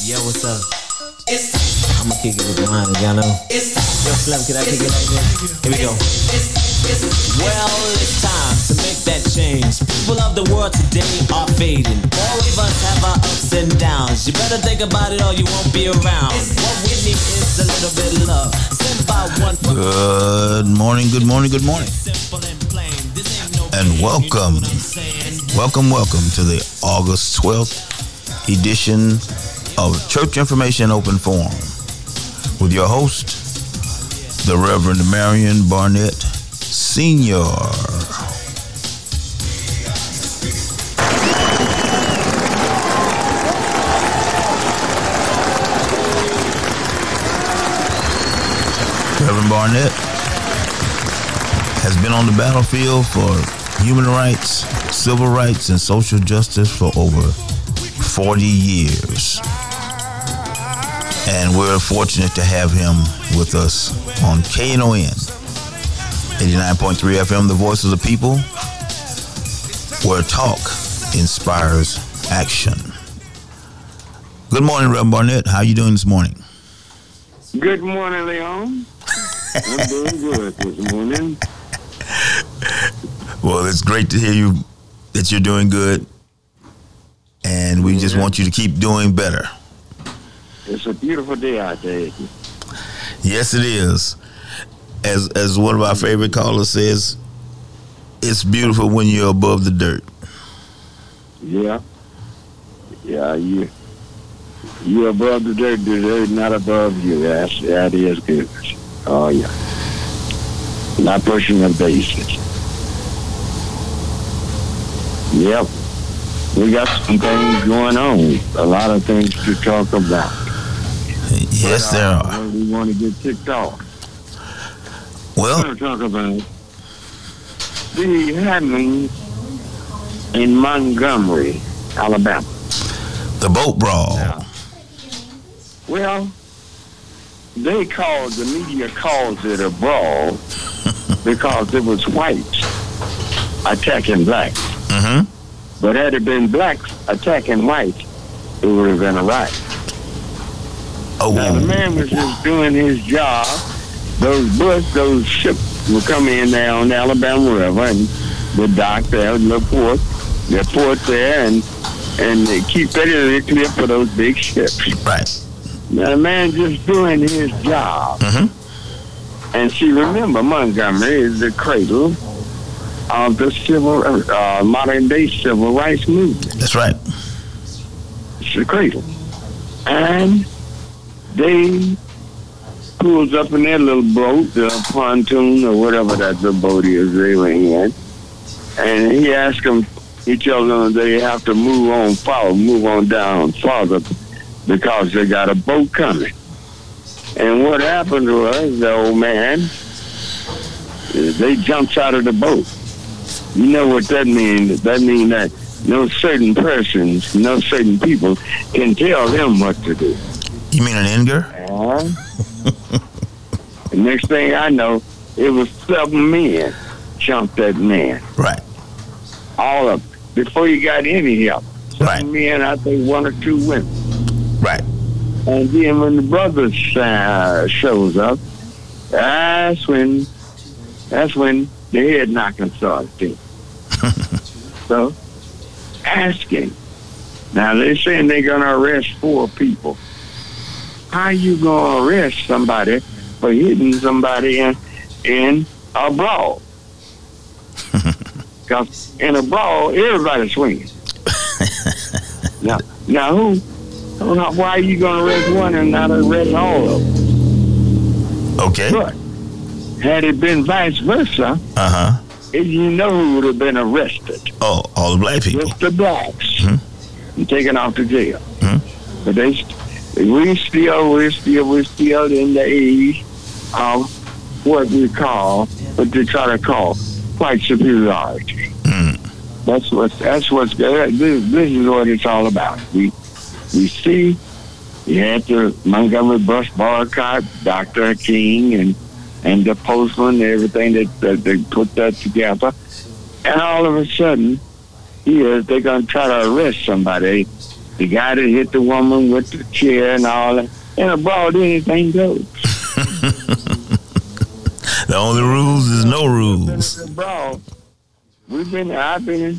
Yo, what's up? I'ma kick it with mine, y'all know. Yo, Slim, can I kick it like this? Here we go. Well, it's time to make that change. People of the world today are fading. All of us have our ups and downs. You better think about it or you won't be around. What we need is a little bit of love. Sent by one Good morning, good morning, good morning. simple and plain. This ain't no And welcome, welcome, welcome to the August 12th edition of Church Information Open Forum with your host, the Reverend Marion Barnett Sr. Reverend Barnett has been on the battlefield for human rights, civil rights, and social justice for over 40 years. And we're fortunate to have him with us on KNON 89.3 FM, the voice of the people, where talk inspires action. Good morning, Reverend Barnett. How are you doing this morning? Good morning, Leon. I'm doing good this morning. Well, it's great to hear you that you're doing good, and we just want you to keep doing better. It's a beautiful day out there. Yes, it is. As as one of our favorite callers says, it's beautiful when you're above the dirt. Yeah. Yeah, you you above the dirt, the dirt not above you. That's that is good. Oh yeah. Not pushing the bases. Yep. We got some things going on. A lot of things to talk about. Yes, there Uh, are. We want to get kicked off. Well, going to talk about the happening in Montgomery, Alabama. the boat brawl. Yeah. Well, they called the media calls it a brawl because it was whites attacking blacks. Mm-hmm. But had it been blacks attacking whites, it would have been a riot. Now the Oh, man was just doing his job. Those boats, those ships were coming in there on the Alabama River, and the dock there, the port, the port there, and and they keep in clear for those big ships. right. Now the man just doing his job. Mm-hmm. And see, remember, Montgomery is the cradle of the civil, uh, modern day civil rights movement. That's right. It's the cradle. And they pulls up in their little boat, the pontoon or whatever that the boat is they were in. And he asked them, he tells them they have to move on forward, move on down farther because they got a boat coming. And what happened was the old man, they jumps out of the boat. You know what that means? That means that no certain persons, no certain people can tell them what to do. You mean an Inger? Uh, the next thing I know, it was seven men jumped that man. Right. All of them. Before you got any help. Seven Right. men, I think one or two women. Right. And then when the brothers uh, shows up, that's when that's when the head knocking started. so asking. Now they're saying they're gonna arrest four people. How you gonna arrest somebody for hitting somebody in in a brawl? Because in a brawl, everybody's swinging. now, now who Why are you going to arrest one and not arrest all of them? Okay. But had it been vice versa, Uh huh. you know who would have been arrested, Oh, all the black people. just the blacks, Mhm. and taken off to jail. Mhm. But they, we still, we're still, we're still in the age of what we call, what they try to call white superiority. Mm. That's what. That's what's. This, this is what it's all about. We we see you had the Montgomery bus boycott, Dr. King and and the postman, everything that, that they put that together. And all of a sudden, here they're gonna try to arrest somebody the guy that hit the woman with the chair and all that. And abroad, anything goes. the only rules is no rules. Abroad, we've been, I've been in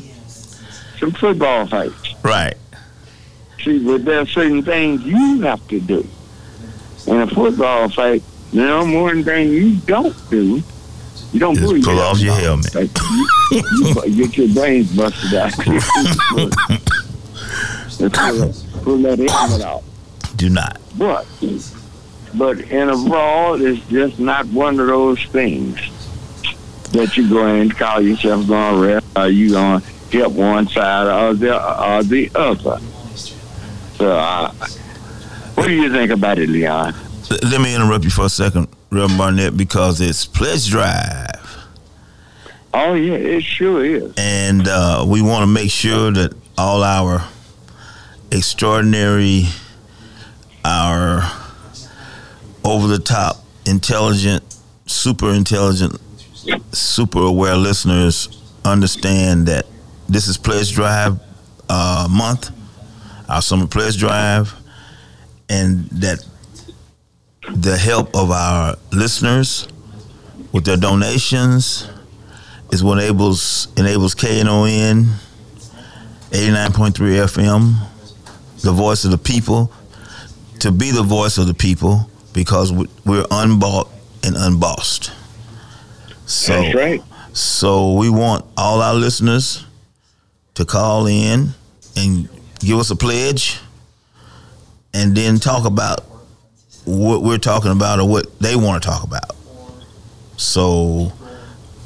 some football fights. Right. See, but there are certain things you have to do. In a football fight, there are more than things you don't do. You don't Just pull, off your helmet. Like, you, you get your brains busted out. pull, pull that helmet out. Do not. But, but in a brawl, it's just not one of those things that you go in and call yourself going to ref, or you going to help one side or the, or the other. So, uh, what do you think about it, Leon? Let me interrupt you for a second, Reverend Barnett, because it's Pledge Drive. Oh, yeah, it sure is. And uh, we want to make sure that all our extraordinary, our over the top, intelligent, super intelligent, super aware listeners understand that this is Pledge Drive uh, month, our summer pledge drive, and that the help of our listeners with their donations is what enables enables KNON 89.3 FM, the voice of the people, to be the voice of the people because we're unbought and unbossed. So, That's right. So we want all our listeners to call in and give us a pledge and then talk about what we're talking about or what they want to talk about. So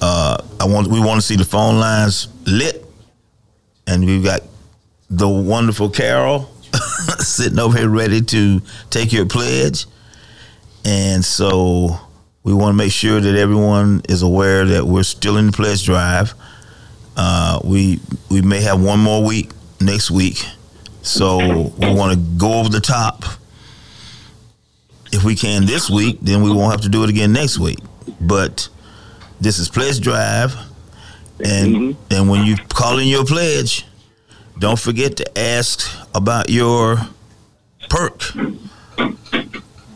uh, I want we want to see the phone lines lit, and we've got the wonderful Carol sitting over here ready to take your pledge, and so we want to make sure that everyone is aware that we're still in the pledge drive. Uh, we we may have one more week next week, so we want to go over the top. If we can this week, then we won't have to do it again next week. But this is Pledge Drive, and mm-hmm. and when you call in your pledge, don't forget to ask about your perk.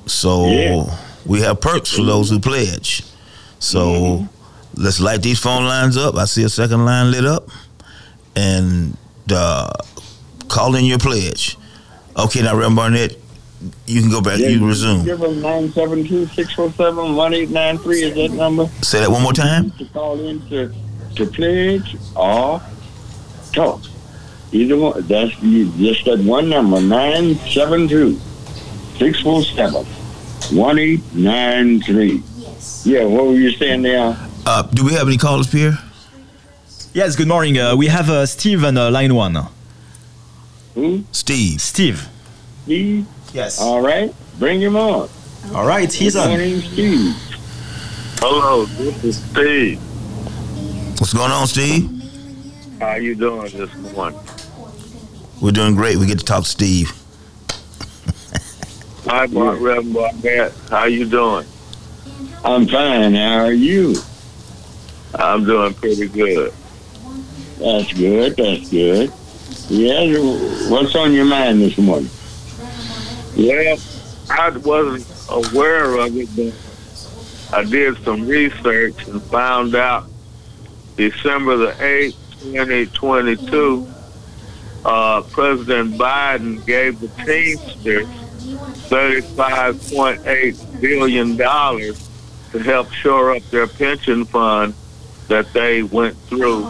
So yeah. we have perks for those who pledge. So mm-hmm. let's light these phone lines up. I see a second line lit up, and uh, call in your pledge. Okay, now Reverend Barnett, you can go back. Yeah, you resume. Give them 972-647-1893 is that number. Say that one more time. To call in to, to pledge or talk. Either one. That's just that one number, 972-647-1893. Yeah, what were you saying there? Uh, do we have any callers, Pierre? Yes, good morning. Uh, we have uh, Steve on uh, line one. Who? Steve. Steve. Steve? Yes. All right. Bring him on. All right, he's Good on. morning, Steve. Hello, this is Steve. What's going on, Steve? How you doing this morning? We're doing great. We get to talk to Steve. Hi, Mark Reverend Barnett. How you doing? I'm fine. How are you? I'm doing pretty good. That's good. That's good. Yeah, what's on your mind this morning? Well, I wasn't aware of it, but I did some research and found out December the 8th, 2022, uh, President Biden gave the Teamsters $35.8 billion to help shore up their pension fund that they went through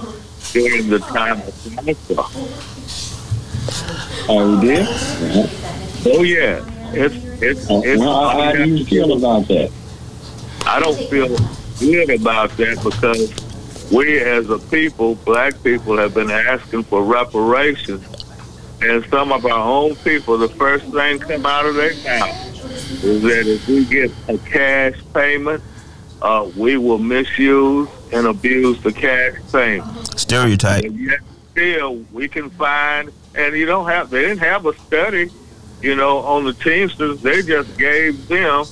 during the time of cancer. Oh, did? Oh yeah, it's it's. it's well, how do you feel about that? I don't feel good about that because we, as a people, black people, have been asking for reparations, and some of our own people, the first thing come out of their mouth is that if we get a cash payment, uh, we will misuse and abuse the cash payment. Stereotype. And yet still, we can find, and you don't have. They didn't have a study you know, on the Teamsters, they just gave them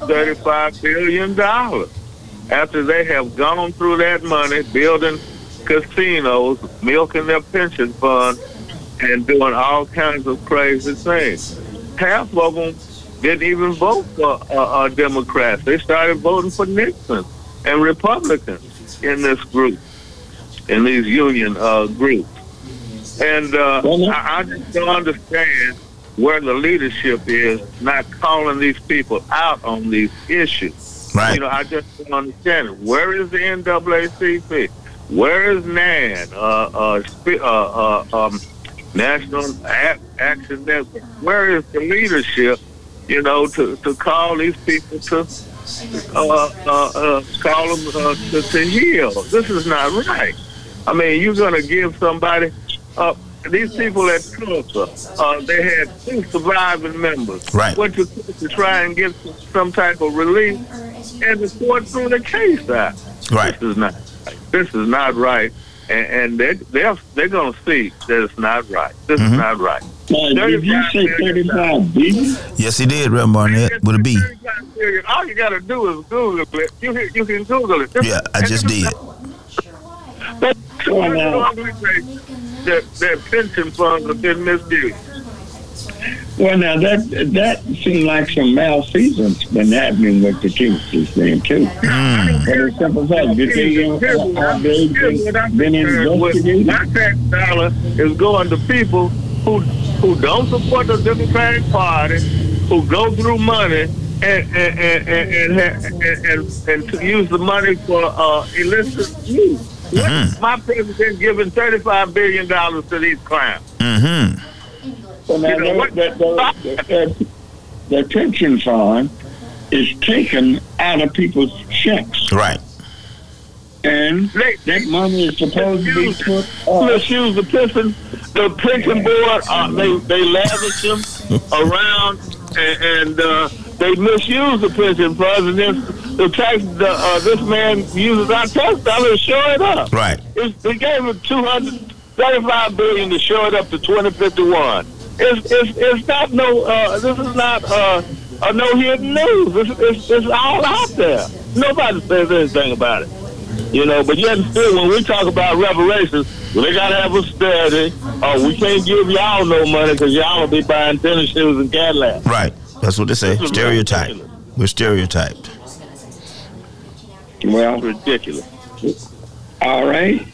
$35 billion after they have gone through that money, building casinos, milking their pension fund, and doing all kinds of crazy things. Half of them didn't even vote for uh, uh, Democrats. They started voting for Nixon and Republicans in this group, in these union uh, groups. And uh, I, I just don't understand where the leadership is not calling these people out on these issues. Right. You know, I just don't understand it. Where is the NAACP? Where is NAN? Uh, uh, uh, uh, um, National Action Network. Where is the leadership? You know, to, to call these people to uh, uh, uh, call them uh, to, to heal. This is not right. I mean, you're going to give somebody. Uh, these people at Tulsa, uh, they had two surviving members. Right. Went to to try and get some type of relief, and the court threw the case out. Right. This is not. This is not right, and, and they they're they're going to see that it's not right. This Mm-hmm. is not right. Now, did you say 35 billion? Yes, he did, Reverend Barnett, with a B. All you got to do is Google it. You you can Google it. Yeah, I just did. But Well, now- their, their pension funds have been misused. Well, now that that seemed like some malfeasance been happening with the Teamsters then too. Mm. But it's simple fact, did they uh, have they here's what I'm been, been concerned with. investigated? My tax dollar is going to people who who don't support the Democratic Party, who go through money and and and and, and, and, and, and to use the money for uh, illicit use. What- Mhm. My president giving thirty five billion dollars to these clowns. Mm-hmm. Well, now, You know that, the pension fund is taken out of people's checks, Right. and that money is supposed to be put on. Let's use the pension, the pension board. Uh, they they lavish them around, and, and uh, they misuse the pension funds, and then the tax. The, uh, this man uses our tax dollars to show it up. Right. It's, they gave him two hundred thirty-five billion to show it up to twenty fifty-one. It's it's it's not no. Uh, this is not uh, a no hidden news. It's, it's it's all out there. Nobody says anything about it. You know, but yet still, when we talk about reparations, they got to have a study. Oh, we can't give y'all no money because y'all will be buying tennis shoes and Cadillacs. Right. That's what they say. Stereotype. ridiculous. We're stereotyped. Well, Ridiculous. all right.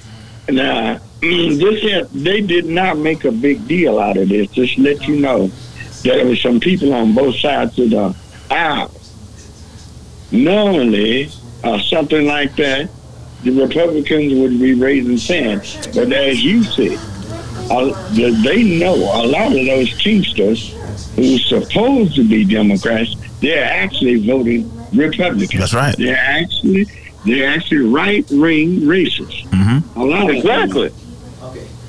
Now, this here, they did not make a big deal out of this. Just let you know, there were some people on both sides of the aisle. Normally, uh, something like that, the Republicans would be raising sand. But as you said, they know a lot of those Teamsters who's supposed to be Democrats, they're actually voting Republican. That's right. They're actually they're actually right wing racists. Mm-hmm. A lot of them. Exactly.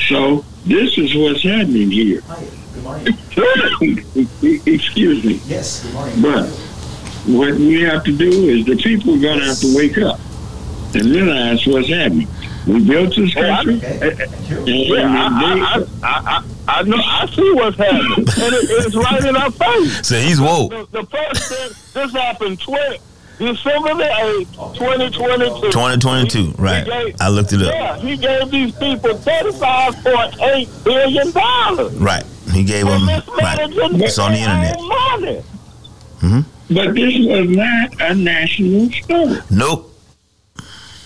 So this is what's happening here. Excuse me. Yes, good morning. But what we have to do is the people are going to have to wake up and realize what's happening. We built this country. and- Yeah, I, and I, I, I, I know. I see what's happening, and it, it's right in our face. So he's woke. The, the president. This happened 20, December the eighth, oh, twenty twenty two. 2022. Right. I looked it up. Yeah, he gave these people thirty-five point eight billion dollars. Right. He gave them. Right. It's on the internet. Money. Mm-hmm. But this was not a national story. Nope.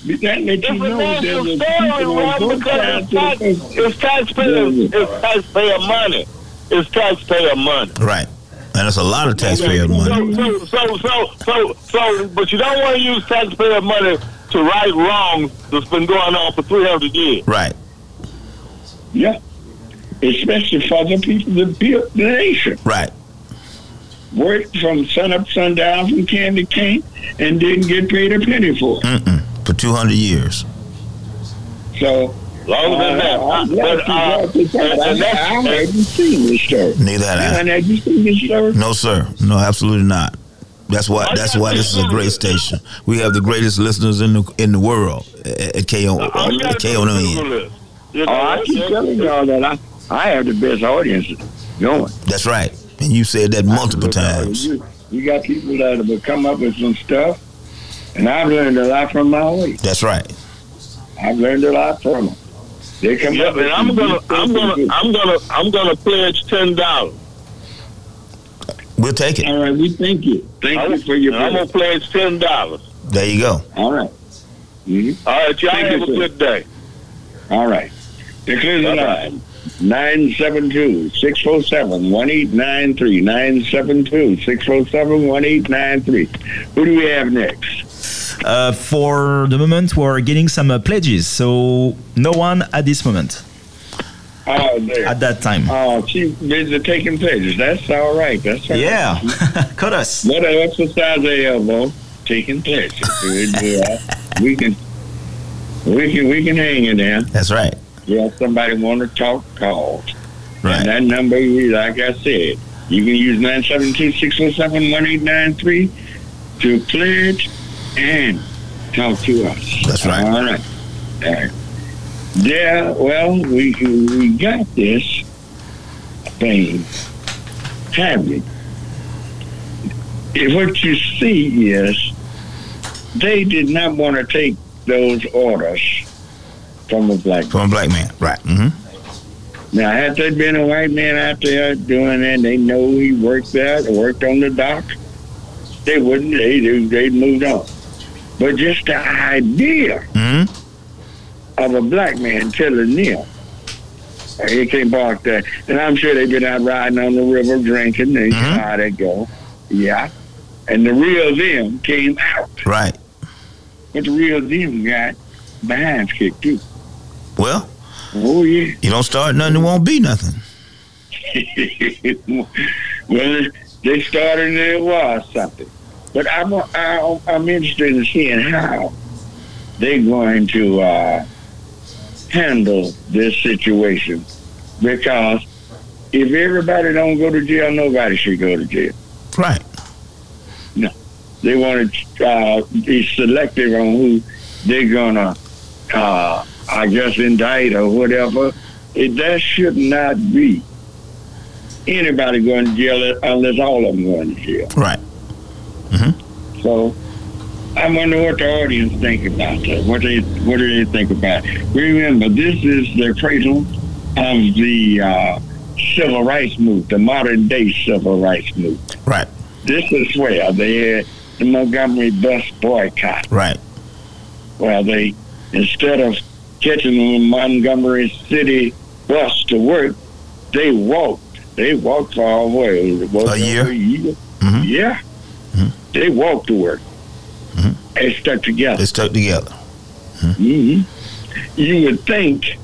That let It's you a know national there's story, people on Ron, both because it's, tax, of it's taxpayer, it's taxpayer money. It's taxpayer money. Right. And it's a lot of taxpayer money. So, so, so, so, so, but you don't want to use taxpayer money to right wrongs that's been going on for 300 years. Right. Yeah. Especially for the people that built the nation. Right. Worked from sun up, sundown, from can to cane, and didn't get paid a penny for it. Mm-mm. For 200 years. So, Longer than that. uh, I'm glad But, you uh, brought this up. and- and I, that's- I hadn't seen this story. Neither had I. Have you seen this story? No, sir. No, absolutely not. That's why. That's why this is a great station. We have the greatest listeners in the in the world at, at KO All you gotta at do is KON. Google this. You know, Oh, I keep telling y'all that I, I have the best audience going. That's right. And you said that multiple uh, times. You, you got people that have come up with some stuff, and I've learned a lot from my wife. That's right. I've learned a lot from them. They come yep, up and I'm gonna, I'm gonna, I'm gonna, I'm gonna pledge ten dollars. We'll take it. All right, we thank you. Thank you for your. I'm gonna pledge ten dollars. There you go. All right. Mm-hmm. All right, y'all thank have you, a sir. good day. All right. Declare 972 647 1893. 972 647 1893. Who do we have next? Uh, for the moment, we're getting some uh, pledges, so no one at this moment. Oh, there. At that time. Oh, she busy taking pledges. That's all right. That's all yeah. Right. Cut us. What her exercise have? elbow, taking pledges. we can, we can, we can hang in there. That's right. Yeah, somebody want to talk, call. Right. And that number, like I said, you can use 972-607-1893 to pledge and talk to us. That's right. All right. All right. Yeah, well, we we got this thing happening. If what you see is they did not want to take those orders from a black man. From a black man. Right. hmm now, had there been a white man out there doing that, they know he worked there, worked on the dock, they wouldn't, they, they, they'd moved on. But just the idea hmm of a black man telling them, he can't park there. And I'm sure they've been out riding on the river drinking, they Mhm. know how they go. Yeah. And the real them came out. Right. But the real them got behinds kicked too. Well, Oh, yeah. you don't start nothing, it won't be nothing. well, they started and it was something. But I'm I, I'm interested in seeing how they're going to uh, handle this situation because if everybody don't go to jail, nobody should go to jail. Right. No, they want to uh, be selective on who they're gonna, uh, I guess, indict or whatever. It, that should not be anybody going to jail unless all of them going to jail. Right. So I wonder what the audience think about that. What they what do they think about it? Remember, this is the cradle of the uh, civil rights movement, the modern day civil rights movement. Right. This is where they had the Montgomery bus boycott. Right. Well, they instead of catching the Montgomery City bus to work, they walked. They walked for a way. A year? A year. Mhm. Yeah. Mhm. They walked to work. Mhm. They stuck together. They stuck together. hmm You would think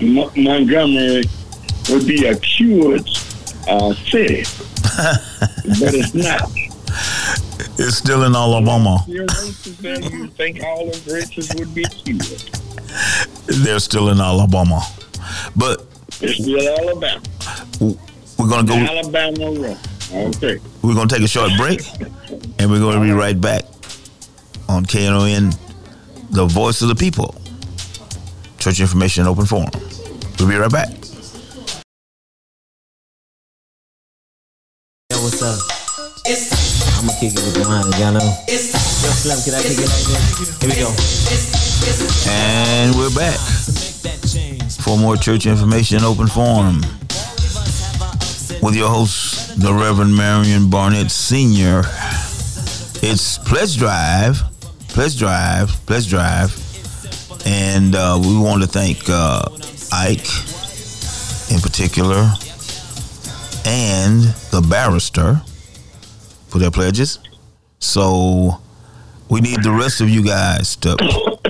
Mo- Montgomery would be a cured uh, city, but it's not. It's still in Alabama. You think all of races would be cured. They're still in Alabama. But It's still Alabama. we're gonna go Alabama road. Okay. we're gonna take a short break and we're gonna be right back on KNON, the voice of the people. Church Information Open Forum. We'll be right back. Yo, what's up? I'ma kick it with mine, y'all know. Yo, Slim, can I kick it like this? Here we go. And we're back for more Church Information Open Forum with your host, the Reverend Marion Barnett Sr. It's Pledge Drive, Pledge Drive, Pledge Drive, and uh, we want to thank uh, Ike in particular and the barrister for their pledges. So we need the rest of you guys to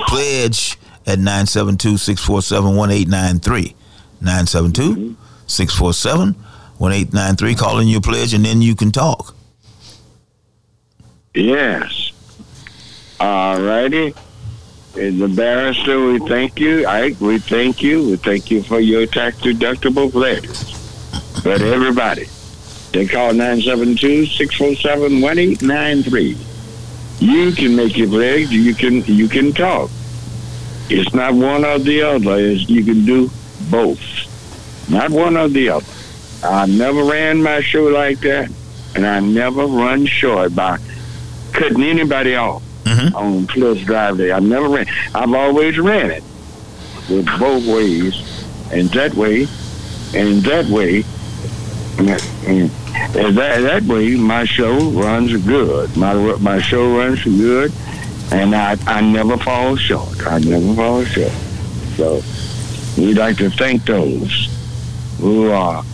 pledge at 972-647-1893. 972-647-1893. Call in your pledge and then you can talk. Yes. All righty. The barrister, we thank you. Ike, we thank you. We thank you for your tax deductible pledges. But everybody, they call 972-647-1893. You can make your pledge. You can you can talk. It's not one or the other. It's, you can do both. Not one or the other. I never ran my show like that, and I never run short by cutting anybody off Mhm. on Plus Drive Day. I never ran. I've always ran it. with both ways, and that way, and that way, and that that way, my show runs good. My my show runs good, and I I never fall short. I never fall short. So we'd like to thank those who are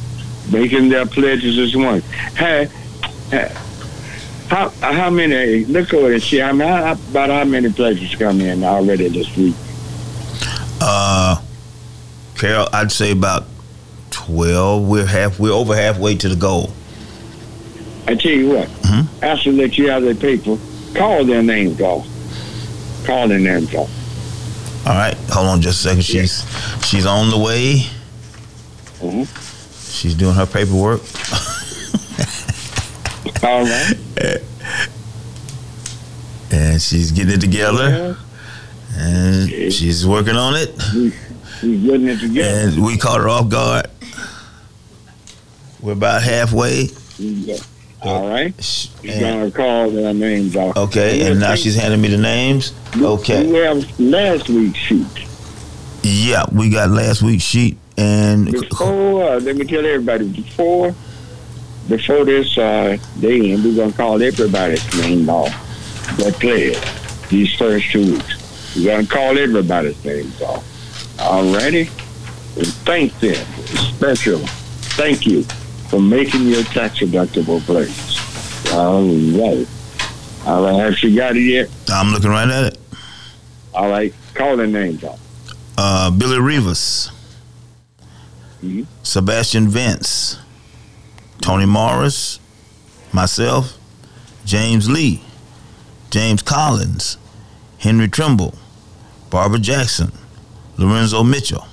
making their pledges this morning. Hey, hey, how how many? Look over and see how many, how, about how many pledges come in already this week. Uh, Carol, I'd say about twelve. We're half. We're over halfway to the goal. I tell you what. Mhm. After that you have the people, call their names off. Call their names off. All right, hold on just a second. She's she's on the way. Mhm. She's doing her paperwork. All right. and she's getting it together and Okay. she's working on it We're getting it together. and we caught her off guard we're about halfway Yeah. All right. Sh- You're and- gonna call their names off. okay and now she's handing me the names okay We have last week's sheet. yeah we got last week's sheet and Before, uh, let me tell everybody, before before this uh, day end, we're going to call everybody's name off that played these first two weeks. We're going to call everybody's names off. All righty? And thank them, special thank you for making your tax deductible plays. All right. All right, have you got it yet? i'm looking right at it. All right, call their names off. uh, billy rivas Mhm. sebastian vince. Tony morris. Myself. James lee. James collins. Henry trimble. Barbara jackson. Lorenzo mitchell.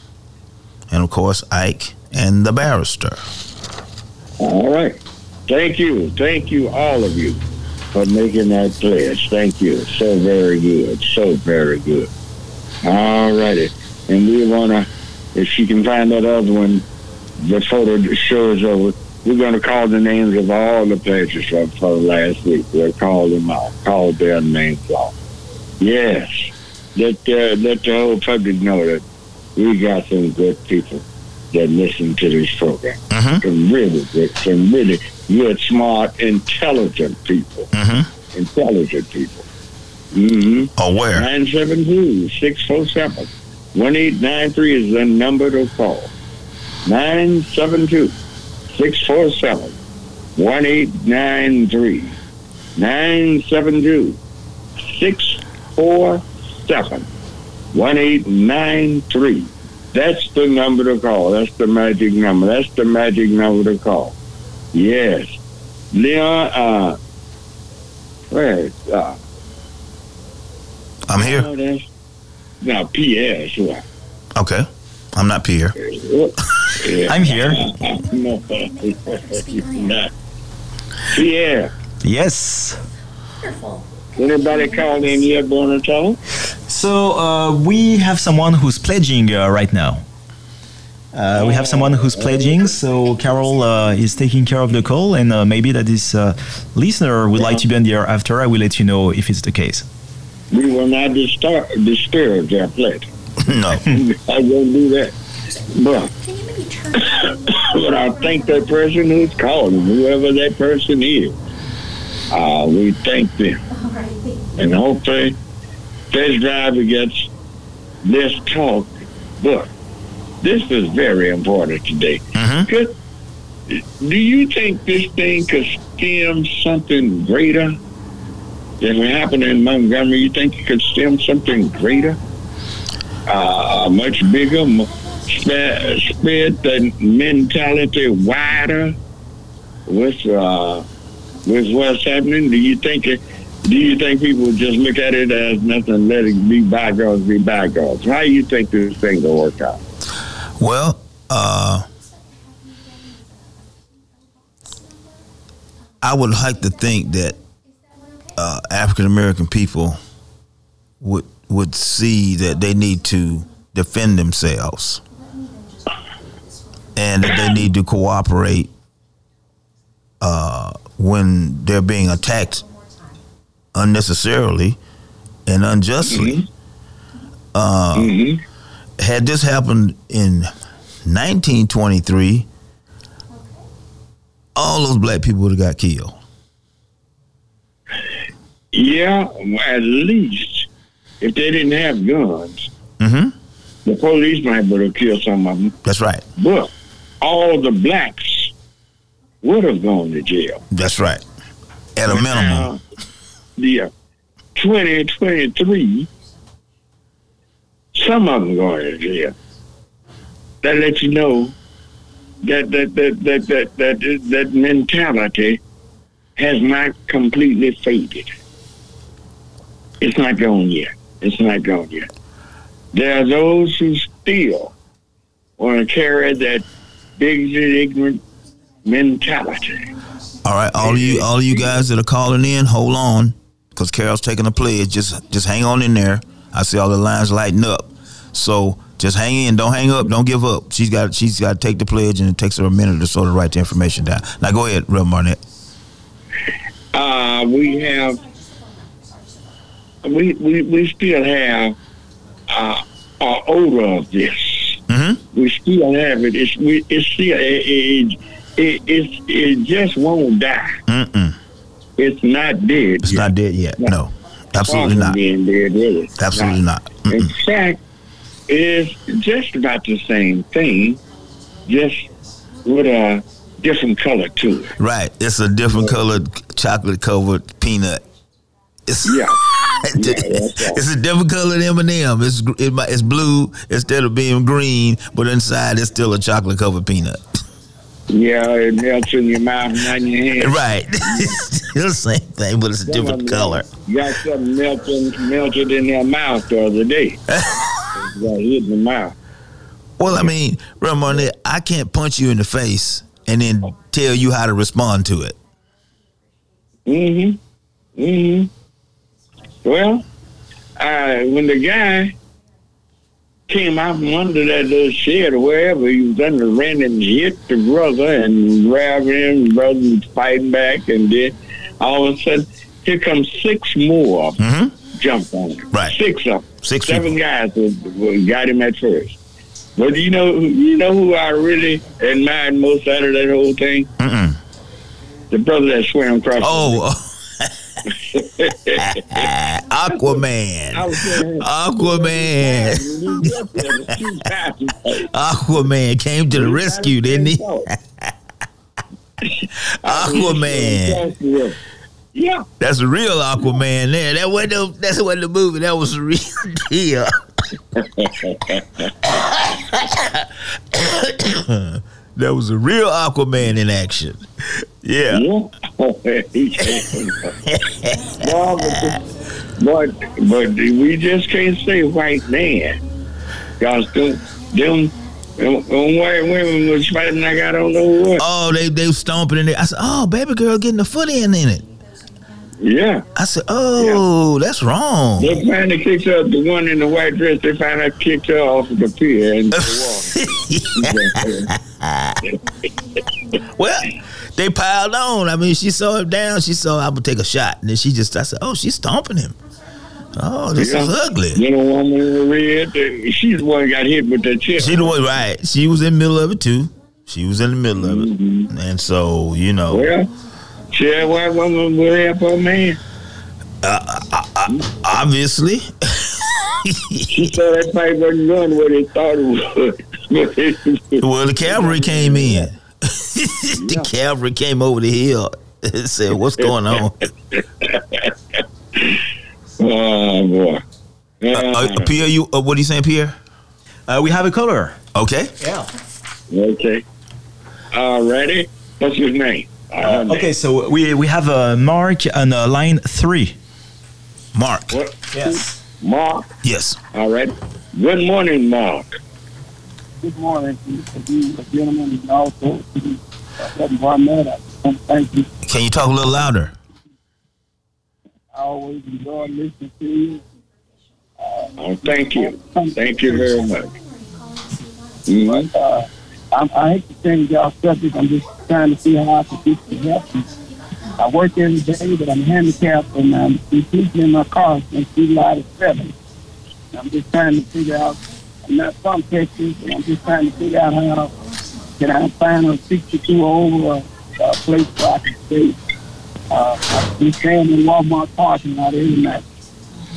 And of course ike and the barrister All right. Thank you. Thank you, all of you, for making that pledge. Thank you. So very good. So very good. All righty. And we want to, if she can find that other one before the show is over, we're going to call the names of all the pledges from, for last week. We'll call them out. Call their names out. Yes. Let, uh, let the whole public know that we got some good people that listen to this program Mhm. some really good, some really good, smart, intelligent people. Mm-hmm. Intelligent people. Mm-hmm. Aware. 972 647 1893 is the number to call. 972 647 1893. 972 647 1893. That's the number to call. That's the magic number. That's the magic number to call. Yes. Leon, uh, where is, uh, I'm here. oh, now, P.S. What? Okay. I'm not Pierre. Yeah. I'm here. no. Pierre, Yes. Wonderful. Anybody called in yet, want to? So uh, we have someone who's pledging uh, right now. Uh, we have someone who's pledging, so Carol uh, is taking care of the call, and uh, maybe that this uh, listener would like to be on the air after. I will let you know if it's the case. We will not disturb, disturb their pledge. no. I won't do that. But, Can you maybe turn it but I thank that person who's calling, whoever that person is. Uh, we thank them. And hopefully this driver gets this talk. But this is very important today. Mhm. Could- do you think this thing could stem something greater than what happened in Montgomery? You think it could stem something greater, uh, much bigger, spread, spread the mentality wider with uh, with what's happening? Do you think it? Do you think people just look at it as nothing, let it be bygones, be bygones? How do you think this thing will work out? Well, uh, I would like to think that uh, African American people would would see that they need to defend themselves and that they need to cooperate uh, when they're being attacked unnecessarily and unjustly. Uh, Mm-hmm. had this happened in 1923, all those black people would have got killed. Yeah, at least if they didn't have guns, Mm-hmm. the police might would have killed some of them. That's right. But all the blacks would have gone to jail. That's right. At a minimum. Now, yeah, 2023, some of them going to jail. That lets you know that that that that that that, that mentality has not completely faded. It's not gone yet. It's not gone yet. There are those who still want to carry that bigoted, ignorant mentality. All right, all of you, all you guys that are calling in, hold on, because Carol's taking a pledge. Just, just hang on in there. I see all the lines lighting up. So just hang in. Don't hang up. Don't give up. She's got, she's got to take the pledge, and it takes her a minute or so to write the information down. Now go ahead, Rev Barnett. uh, we have we, we we still have uh, an odor of this. Mm-hmm. We still have it. It's we it's still it it, it, it, it just won't die. Mm-mm. It's not dead. It's yet. not dead yet. No, absolutely not. Being dead, really. Absolutely not. In fact, it's just about the same thing, just with a different color to it. Right. It's a different colored chocolate covered peanut. It's Yeah. right. it's a different colored M and M. It's it, it's blue instead of being green, but inside it's still a chocolate covered peanut. Yeah, it melts in your mouth and on your hand. Right. it's the same thing, but it's a different color. Got something melting, melted in their mouth the other day. Got hit in the mouth. Well, I mean, Ramon, I can't punch you in the face and then tell you how to respond to it. Mm-hmm. Mm-hmm. Well, uh, when the guy came out from under that little shed or wherever he was under, ran and hit the brother and grabbed him. The brother was fighting back, and then all of a sudden, here comes six more Mm-hmm. jumped on him. Right. Six of them. Six Seven people. guys got him at first. But you know, you know who I really admired most out of that whole thing? Mm-mm. The brother that swam across. Oh, Aquaman. I was saying, Aquaman. Aquaman. Came to the rescue, didn't he? Aquaman. Yeah. That's a real Aquaman there. That wasn't no, that's what the movie. That was a real deal. That was a real Aquaman in action. Yeah. Yeah. Well, but, but, we just can't say white man. Because them, them, them, white women was fighting like I don't know what. Oh, they they stomping in there. I said, "Oh, baby girl getting a foot in in it." Yeah. I said, "Oh, that's wrong." They finally kicked her, the one in the white dress, they finally kicked her off of the pier into the water. well, they piled on. I mean, she saw him down. She saw I'm gonna take a shot, and then she just I said, "Oh, she's stomping him." Oh, this Yeah. is ugly. You know, woman in the red, she's the one got hit with that chip. She the one, right? She was in the middle of it too. She was in the middle of it, mm-hmm. and so you know, Well, she that white woman will help her man. obviously, She saw that fight wasn't going what they thought it would. well, the cavalry came in. the cavalry came over the hill and said, "What's going on?" oh, boy. Uh, uh, Pierre, you uh, what are you saying, Pierre? Uh, we have a color. Okay, Yeah. okay. All righty. What's his name? Uh, Okay, so we we have uh, Mark on uh, line three. Mark. What? Yes. Mark. Yes. All right. Good morning, Mark. Good morning to you, gentlemen, and also to Captain Barnett. I want to thank you. Can you talk a little louder? I always enjoy listening to you. Oh, thank you. Thank you very much. Mhm. Uh, I'm, I hate to change y'all subject. I'm just trying to see how I can get to help. I work every day, but I'm handicapped and I'm sleeping in my car since July the 7th. I'm just trying to figure out I'm not from Texas, and I'm just trying to figure out how can I find a 62 over a, a place where I can stay. Uh, I be staying in Walmart parking lot every night,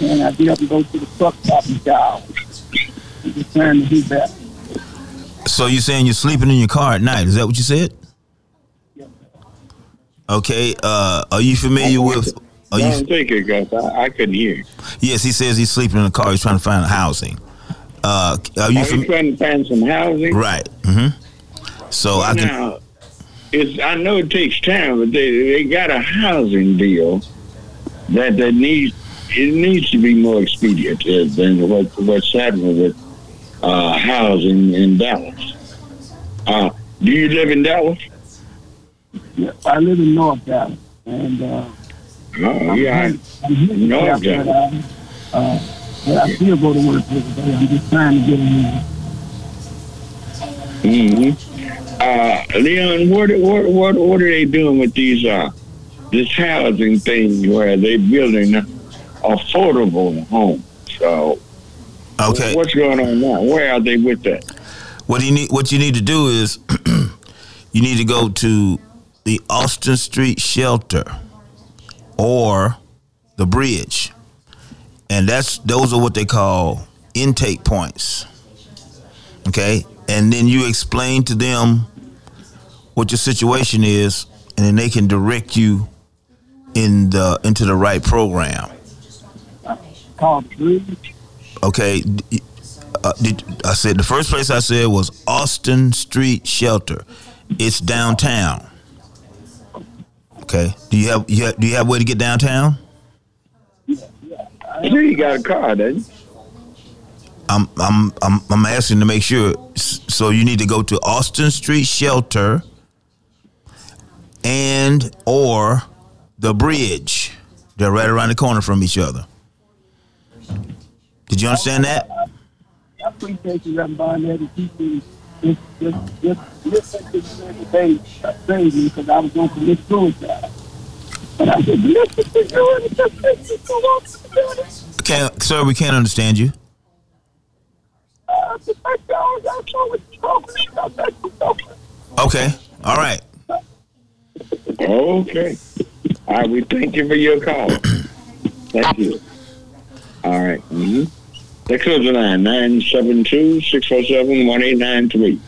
and I get up and go to the truck stop and job. I'm just trying to do that. So you're saying you're sleeping in your car at night? Is that what you said? Okay. Uh, are you familiar with? Are I you? don't think it, guys. I, I couldn't hear. Yes, he says he's sleeping in the car. He's trying to find housing. Uh, are you Are you trying to find some housing? Right. Mm-hmm. So I can. Now, it's, I know it takes time, but they, they got a housing deal that that needs it needs to be more expedient uh, than what what's happening with uh, housing in Dallas. Uh, do you live in Dallas? Yeah, I live in North Dallas, and uh, Oh, yeah. I'm here to North but, Dallas. uh, uh, but I still go to work every day. I'm just trying to get in. Mm-hmm. Uh, Leon, what, what what what are they doing with these uh this housing thing where they're building affordable homes? So Okay. what's going on now? Where are they with that? What you need what you need to do is you need to go to the Austin Street shelter or the bridge. And that's those are what they call intake points. Okay? And then you explain to them what your situation is and then they can direct you in the into the right program. Called Bridge. Okay, uh, did, I said the first place I said was Austin Street Shelter. It's downtown. Okay. Do you have, you have do you have a way to get downtown? I sure you got a car, doesn't? I'm I'm I'm I'm asking to make sure. So you need to go to Austin Street Shelter and or the bridge. They're right around the corner from each other. Did you understand that? I appreciate you letting Barnett and keep me just, just, just listen to you every day. Save me because I was going to commit suicide. But I said, listen to you and just listen to what you're doing. Can't, sir, we can't understand you. Uh, just like y'all, y'all know what you're talking about. That's what you're talking about. Okay. All right. Okay. All right, we thank you for your call. Thank you. All right. Mm-hmm. Let's close the line, 972-647-1893.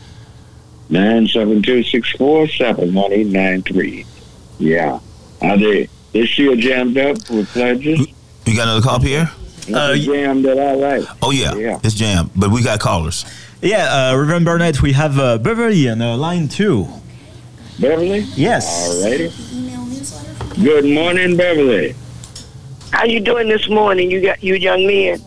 972-647-1893. Yeah. Are they, they still jammed up with pledges? You got another call, Pierre? Uh, They jammed it all right. Oh yeah, Yeah. it's jam. But we got callers. Yeah, uh, Reverend Barnett, we have uh, Beverly on uh, line two. Beverly? Yes. All righty. Email newsletter from Good morning, Beverly. How you doing this morning, you got you young men?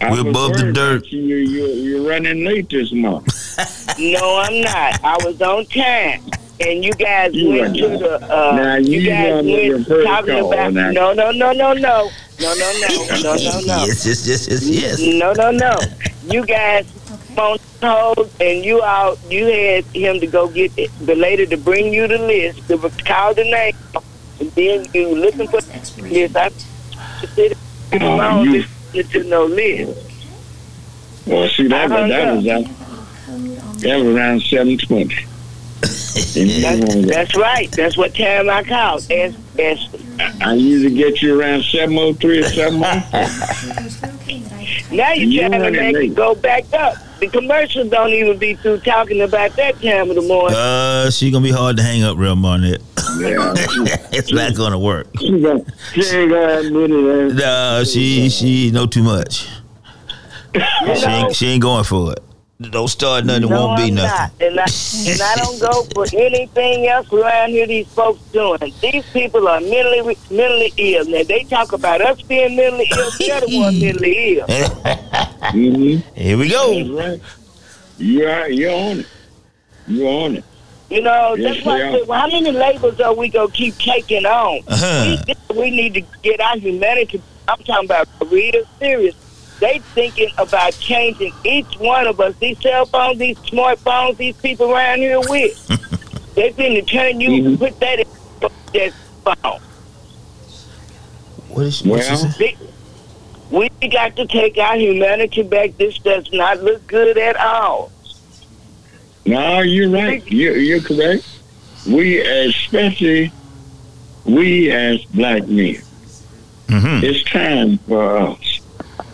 I We're above the dirt. You, you, you're running late this month. No, I'm not. I was on time, and you guys You went to the. Uh, Now, you, you guys went talking call about. now. No, no, no, no, no, no, no, no, no, no, no, no. yes, yes, yes, yes, yes. No, no, no. You guys phone told, and you out. You had him to go get the, the lady to bring you the list, to call the name, and then you looking for the list. I sit Oh, alone you- listening to no list. Well, see, that was, that was, uh, code on that was around 720. That's, that's right. That's what time I called. Ask, ask. I usually get you around 703 or 704. Is it okay Now You you're trying to make late. it go back up. The commercials don't even be through talking about that time of the morning. Uh, she gonna be hard to hang up, real Barnett. Yeah. it's not gonna work. She, got, she ain't gonna admit it. No, she she know too much. She ain't, she ain't going for it. Don't start nothing. It no, won't be I'm nothing. not. And I, and I don't go for anything else around here these folks doing. These people are mentally mentally ill. Now, they talk about us being mentally ill. They're the one mentally ill. Mm-hmm. Here we go. right. You're, you're on it. You're on it. You know, Yes, that's why they I said, well, how many labels are we going to keep taking on? Uh-huh. We, we need to get our humanity. I'm talking about real serious. They thinking about changing each one of us. These cell phones, these smartphones, these people around here with. they finna turn you, Mhm. put that in that phone. What is she, what Well. They, We got to take our humanity back. This does not look good at all. No, you're right. You're, you're correct. We, especially we as black men, Mm-hmm. it's time for us,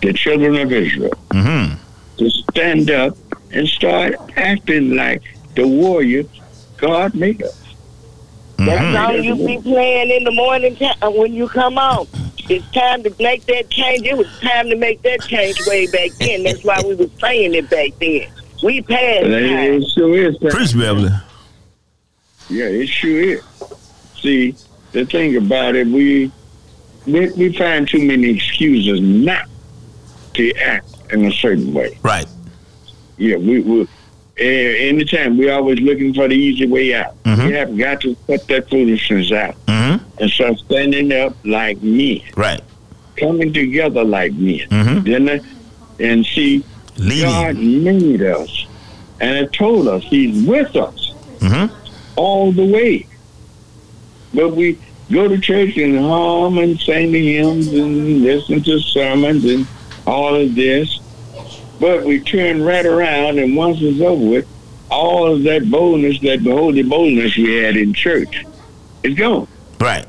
the children of Israel, Mm-hmm. to stand up and start acting like the warriors God made us. Mm-hmm. That song you be playing in the morning time when you come on. It's time to make that change. It was time to make that change way back then. That's why we was playing it back then. We passed But it, it sure is. time. Preach, Beverly. Yeah, it sure is. See, the thing about it, we we, we find too many excuses not to act in a certain way. Right. Yeah, we we. Anytime we always looking for the easy way out. Mhm. We have got to cut that foolishness out Mm-hmm. and start standing up like men, Right. coming together like men. Mm-hmm. Then, uh, and see, God made us and it told us He's with us Mm-hmm. all the way. But we go to church and hum and sing the hymns and listen to sermons and all of this. But we turn right around and once it's over with, all of that boldness, that holy boldness we had in church, is gone. Right.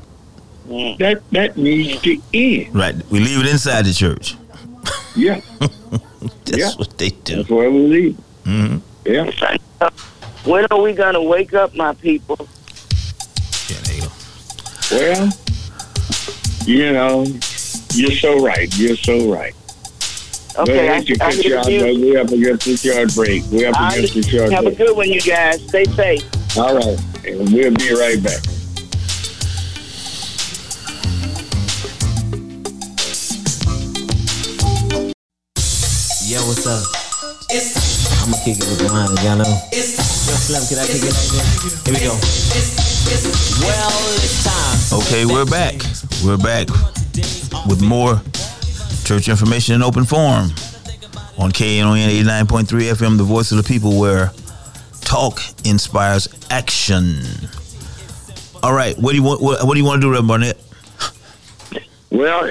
That that needs to end. Right. We leave it inside the church. Yeah, That's Yeah. what they do. that's where we leave. Mm-hmm. Yeah. When are we gonna wake up, my people? Yeah, there you go. Well, you know, you're so right. You're so right. Okay, I, I, to I cut you hear out, you. but we up against the short break. We up I- against the short Have a good one, you guys. Stay safe. All right, and we'll be right back. Yo, up? I'ma kick it with mine, y'all know. Yo, Slim, can I kick it like this? Here we go. Well, it's time. Okay, we're back. We're back with more church information in open forum on KNON 89.3 FM, the voice of the people, where talk inspires action. All right, what do you want? What, what do you want to do, Reverend Barnett? Well,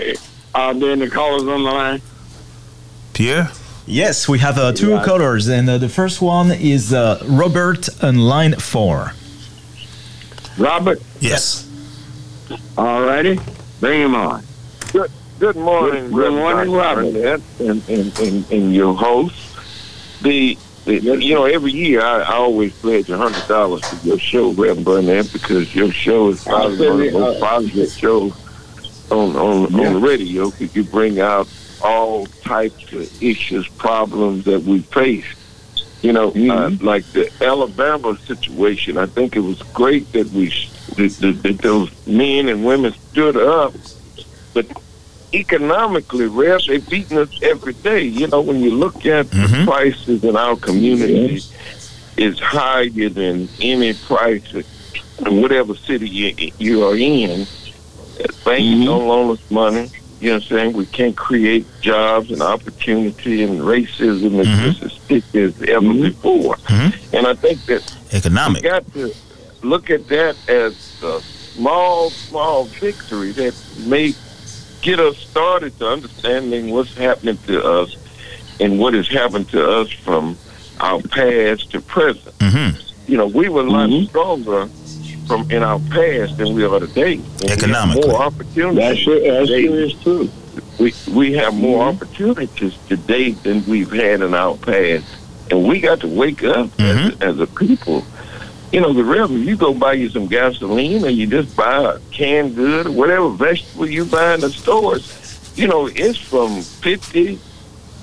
are there any callers on the line? Pierre? Yes, we have uh, two Yeah. callers, and uh, the first one is uh, Robert on line four. Robert, Yes. all righty, bring him on. Good Good morning, Good- good morning, Robert. And, and, and, and your host. The, the you know, every year I, I always pledge a hundred dollars to your show, Reverend Barnett, because your show is probably one of the most positive shows on on, Yeah. on the radio. Because you bring out all types of issues, problems that we face. You know, uh, Mhm. like the Alabama situation. I think it was great that we that, that, that those men and women stood up, but economically, Rev, they beating us every day. You know, when you look at the Mhm. prices in our community, is higher than any price in whatever city you, you are in. Banks Mhm. don't loan us money. You know what I'm saying? We can't create jobs and opportunity, and racism is Mhm. just as thick as ever before. Mhm. And I think that we Economic. got to look at that as a small, small victory that may get us started to understanding what's happening to us and what has happened to us from our past to present. hmm You know, we were a lot Mhm. stronger from in our past than we are today. And we have Economically. more opportunities. That's sure, that sure is true. We we have more Mhm. opportunities today than we've had in our past, and we got to wake up as, as a people. You know, the real you go buy you some gasoline, or you just buy a canned good, or whatever vegetable you buy in the stores. You know, it's from fifty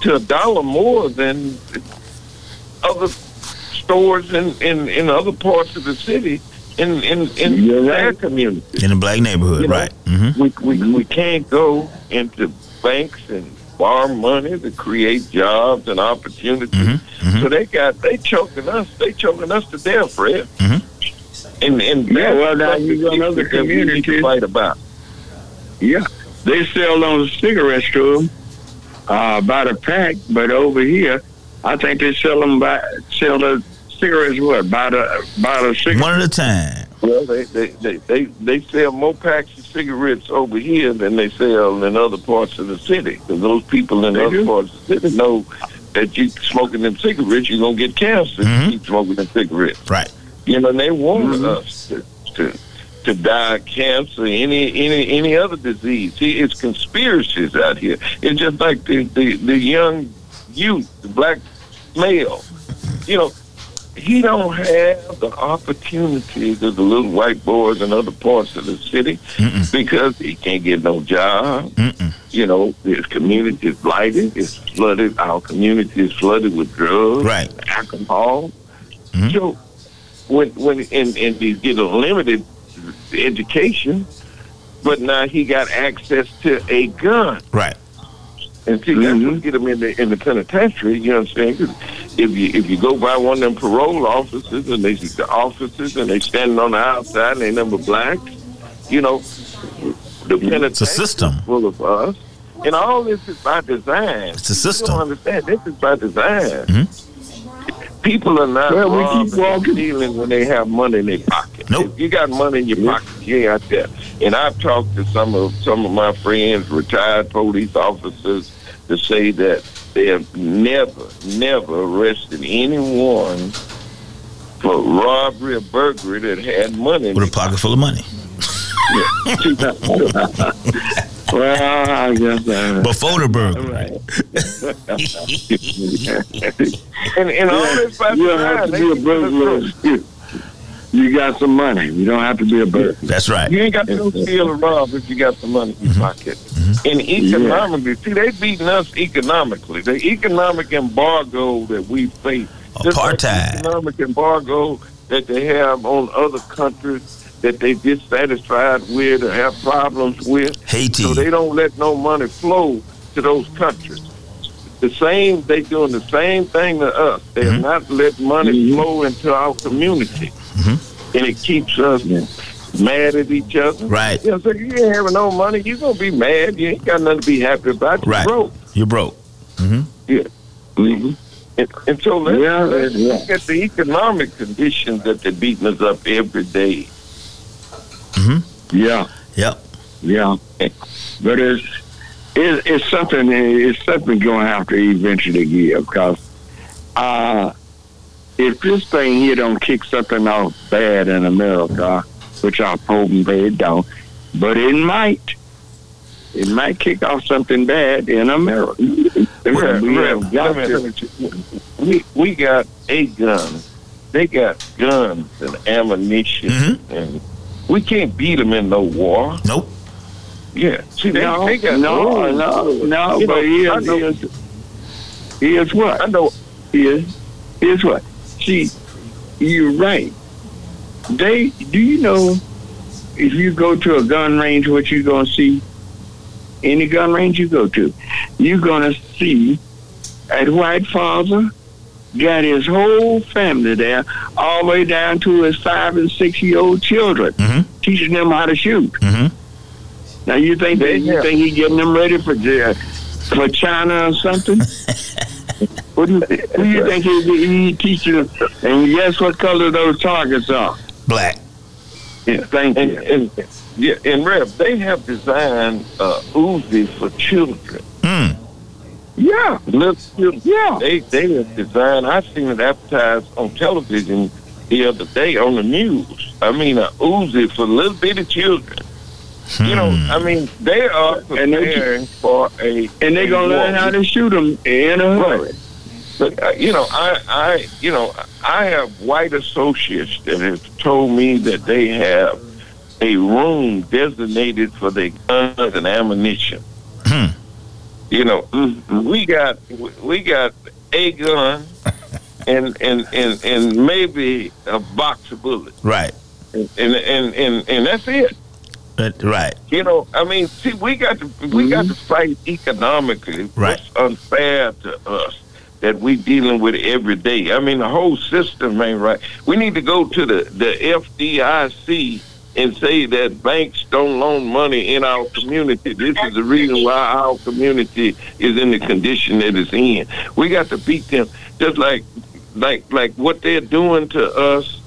to a dollar more than other stores in, in, in other parts of the city in in, in You're their right. community In the black neighborhood, You know, right. hmm we, we we can't go into banks and borrow money to create jobs and opportunities. Mhm, mhm. So they got they choking us. They choking us to death, Fred. Mhm. And and Yeah, that's well, now you got another community to fight about. Yeah, they sell those cigarettes to them uh, by the pack, but over here, I think they sell them by sell the cigarettes what by the by the cigarette One at a time. Well, they they, they, they they sell more packs of cigarettes over here than they sell in other parts of the city. Because those people in They other do? parts of the city know that you smoking them cigarettes, you're gonna get cancer if Mhm. you keep smoking them cigarettes. Right. You know, and they want Mhm. us to, to to die of cancer, any any any other disease. See, it's conspiracies out here. It's just like the the, the young youth, the black male. You know, he don't have the opportunities of the little white boys in other parts of the city Mm-mm. because he can't get no job. Mm-mm. You know, his community is blighted. It's flooded. Our community is flooded with drugs, Right. alcohol. Mhm. So when when and, and he get a limited education, but now he got access to a gun. Right. And see, that's Mhm. what get him in the in the penitentiary. You know what I'm saying? 'Cause if you if you go by one of them parole officers and they the officers and they standing on the outside and they number black, you know, the penitentiary It's a system. full of us, and all this is by design. It's a system. You system. don't understand? This is by design. Mhm. People are not Well, we keep robbing and walking. stealing when they have money in their pocket. Nope. If you got money in your pocket, you ain't out there. And I've talked to some of some of my friends, retired police officers, to say that they have never, never arrested anyone for robbery or burglary that had money. With a pocket full of money. Well, I guess uh, Before the burger. And, and all this by you don't have to be a keep us burglar. You, you got some money. You don't have to be a burglar. That's right. You ain't got to go steal or rob if you got some money in your pocket. And economically, see, they beating us economically. The economic embargo that we face, just like the Apartheid. economic embargo that they have on other countries that they dissatisfied with or have problems with, Haiti. so they don't let no money flow to those countries. The same, they doing the same thing to us. They're Mhm. not letting money Mhm. flow into our community, Mhm. and it keeps us mad at each other. Right. You know, so you ain't having no money, you gonna be mad. You ain't got nothing to be happy about. You Right. broke. You're broke. hmm Mm-hmm. And, and so let's, Yeah, let's yeah. look at the economic conditions that they're beating us up every day. Hmm. Yeah, Yep. yeah. But it's it, it's something. It's something going to have to eventually give because uh, if this thing here don't kick something off bad in America, which I'm hoping that it don't, but it might. It might kick off something bad in America. Well, we have got to. we we got a gun. They got guns and ammunition, Mhm. and we can't beat them in no war. Nope. Yeah, see, they, No, they got no, rules. no, no. You know, but I here's, know- here's, here's what. I know. Here's, here's what. See, you're right. They do you know if you go to a gun range, what you gonna see? Any gun range you go to, you're gonna see a white father got his whole family there, all the way down to his five and six year old children, Mhm. teaching them how to shoot. Mhm. Now you think that, They you think he getting them ready for uh, for China or something? what do you, who do you think he, he teaching them? And guess what color those targets are? Black. Yeah, thank And, you. and yeah, and Rev, they have designed uh, Uzi for children. Mm. Yeah, Little children. yeah. They they have designed. I've seen it advertised on television the other day on the news. I mean, a Uzi for little bitty children. You know, Hmm. I mean, they are And they- preparing for a. And they're gonna learn how to shoot them in a hurry. But uh, you know, I, I, you know, I have white associates that have told me that they have a room designated for their guns and ammunition. Hmm. You know, we got we got a gun and and and and maybe a box of bullets, Right. and and and and that's it. But, right. You know, I mean, see, we got to we got to fight economically. Right. What's unfair to us that we dealing with every day? I mean, the whole system ain't right. We need to go to the the FDIC and say that banks don't loan money in our community. This is the reason why our community is in the condition that it's in. We got to beat them just like like like what they're doing to us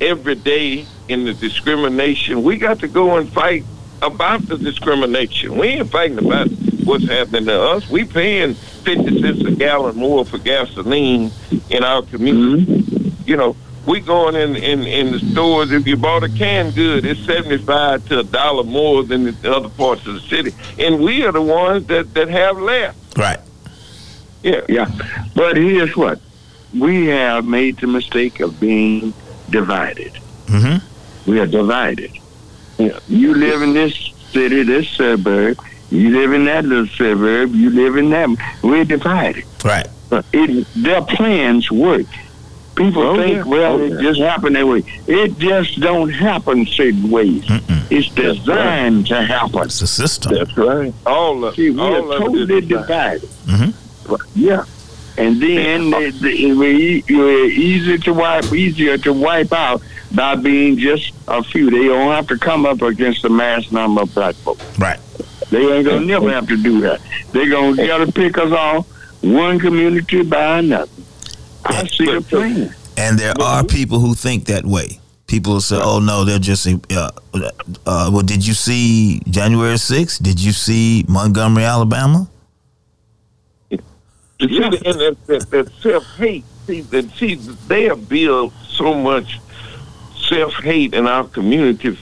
every day in the discrimination. We got to go and fight about the discrimination. We ain't fighting about what's happening to us. We paying fifty cents a gallon more for gasoline in our community. You know, we going in, in in the stores. If you bought a canned good, it's seventy five to a dollar more than the other parts of the city, and we are the ones that that have left. Right. Yeah. Yeah. But here's what we have made the mistake of being divided. Mm-hmm. We are divided. Yeah. You live in this city, this suburb. You live in that little suburb. You live in that. We're divided. Right. But it, their plans work. People Oh, think, yeah. well, Oh, it yeah. just happened that way. It just don't happen certain ways. Mm-mm. It's designed to happen. It's a system. That's right. All of See, we all are totally is divided. divided. Mhm. Yeah. And then the, the, we, we're easy to wipe, easier to wipe out by being just a few. They don't have to come up against the mass number of black folks. Right. They ain't gonna never have to do that. They're gonna gotta pick us off one community by another. I see the plan. And there are people who think that way. People say, "Oh no, they're just." Uh, uh, well, did you see January 6th? Did you see Montgomery, Alabama? See, and that, that, that self hate, see, that, see, they have built so much self hate in our community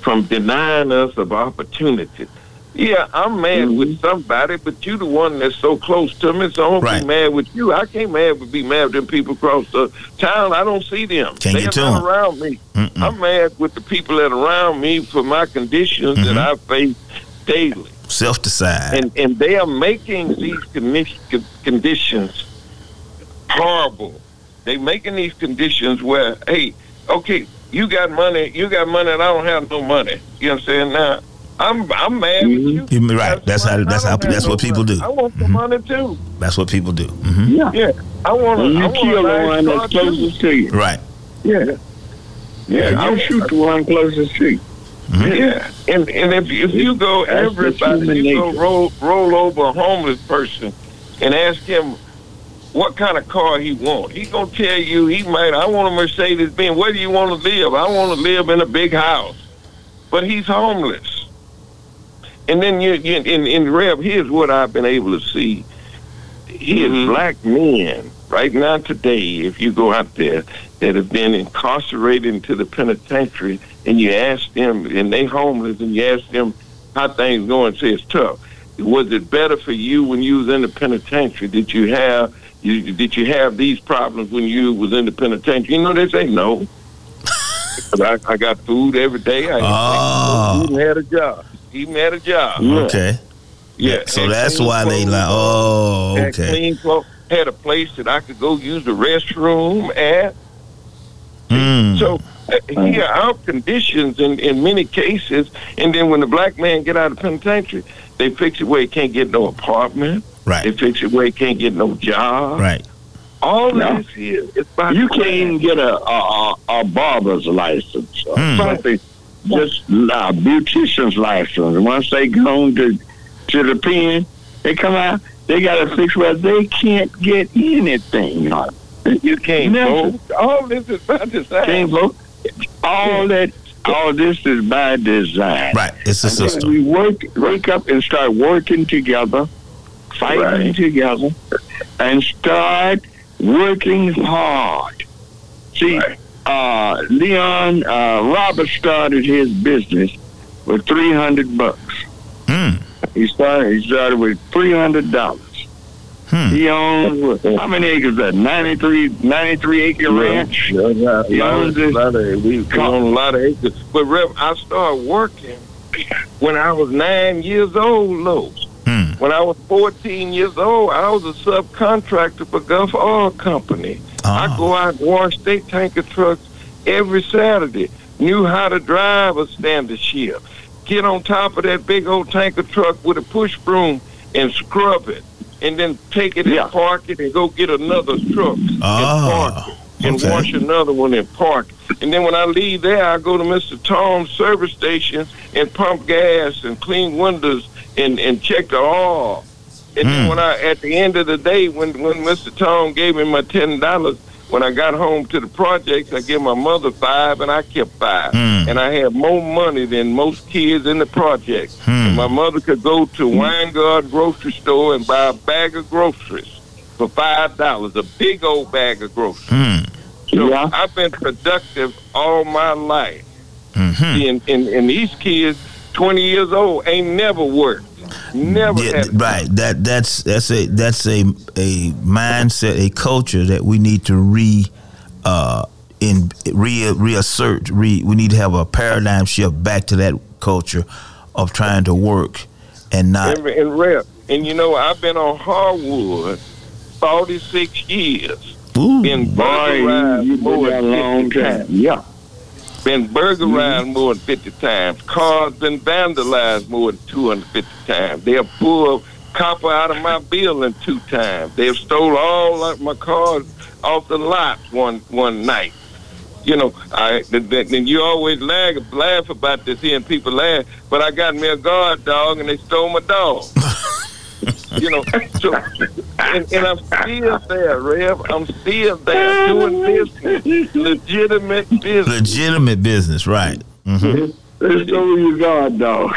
from denying us of opportunity. Yeah, I'm mad with somebody, but you the one that's so close to me, so I'm gonna Right. be mad with you. I can't mad with be mad with them people across the town. I don't see them. Can't They're get to not around me. Mm-mm. I'm mad with the people that are around me for my conditions Mhm. that I face daily Self decide. and and they are making these condi- con- conditions horrible. They making these conditions where, hey, okay, you got money, you got money, and I don't have no money. You know what I'm saying? Now, I'm I'm mad with you. Mhm. You're right. Got That's how- that's how- that's what people do. I want the Mhm. money too. That's what people do. hmm Yeah. Yeah, I want to. You kill the one that's closest to you. Right. Yeah. Yeah, you shoot the one closest to you. Yeah, and and if if you go, That's everybody, you go roll roll over a homeless person and ask him what kind of car he want. He gonna tell you he might. I want a Mercedes Benz. Where do you want to live? I want to live in a big house, but he's homeless. And then you, you in in Rev. Here's what I've been able to see. Here's Mm-hmm. black men right now today. If you go out there that have been incarcerated into the penitentiary, and you ask them, and they homeless, and you ask them how things going, say it's tough. Was it better for you when you was in the penitentiary? Did you have you did you have these problems when you was in the penitentiary? You know they say no. I, I got food every day. I Oh. even had a job. Even had a job. Okay. Yeah. So Had that's clean why they like. on, Oh, had okay. clean clothes. Had a place that I could go use the restroom at. Mm. So uh, here are conditions in, in many cases, and then when the black man get out of penitentiary, they fix it where he can't get no apartment. Right. They fix it where he can't get no job. Right. All No. of this here is by You plan. can't even get a a, a, a barber's license or Hmm. something. Just a beautician's license. Once they go to to the pen, they come out. They got to fix where they can't get anything. You can't Never. vote. All this is by design. Can't vote. All that. All this is by design. Right. It's a Until system. We work, wake up and start working together, fighting Right. together, and start working hard. See, Right. Uh, Leon uh, Robert started his business with three hundred bucks. Mm. He started. He started with three hundred dollars. Hmm. He owns how many acres? Is that 93, 93 acre ranch. Yeah, yeah, You a lot of- this- lot of- we we own a lot of acres. But Rev, I started working when I was nine years old, Low. Hmm. When I was 14 years old, I was a subcontractor for Gulf Oil Company. I Oh. go out and wash state tanker trucks every Saturday. Knew how to drive a standard ship. Get on top of that big old tanker truck with a push broom and scrub it. And then take it Yeah. and park it and go get another truck and ah, park Oh. it and okay. wash another one and park. And then when I leave there, I go to Mr. Tom's service station and pump gas and clean windows and, and check the oil. And then Hmm. when I, at the end of the day, when when Mr. Tom gave me my ten dollars, When I got home to the projects, I gave my mother five, and I kept five. Mm. And I had more money than most kids in the projects. And my mother could go to Weingard grocery store and buy a bag of groceries for five dollars, a big old bag of groceries. Hmm. So Yeah. I've been productive all my life. Mhm. And, and, and these kids, 20 years old, ain't never worked. Never Yeah, had right. That that's that's a that's a a mindset, a culture that we need to re uh in re reassert. Re, we need to have a paradigm shift back to that culture of trying to work and not. And, and rep. And you know, I've been on Harwood 46 years. Ooh, Been Boy, burglarized you, you more been there a than long 50 time. Yeah. Been burglarized mm-hmm. more than 50 times. Cars been vandalized more than 250 times. They've pulled copper out of my building two times. They've stole all of my cars off the lot one one night. You know, I th- th- then you always laugh, laugh about this here, and people laugh. But I got me a guard dog, and they stole my dog. you know, so and, and I'm still there, Rev. I'm still there doing business, legitimate business. legitimate business, right? hmm They stole your guard dog.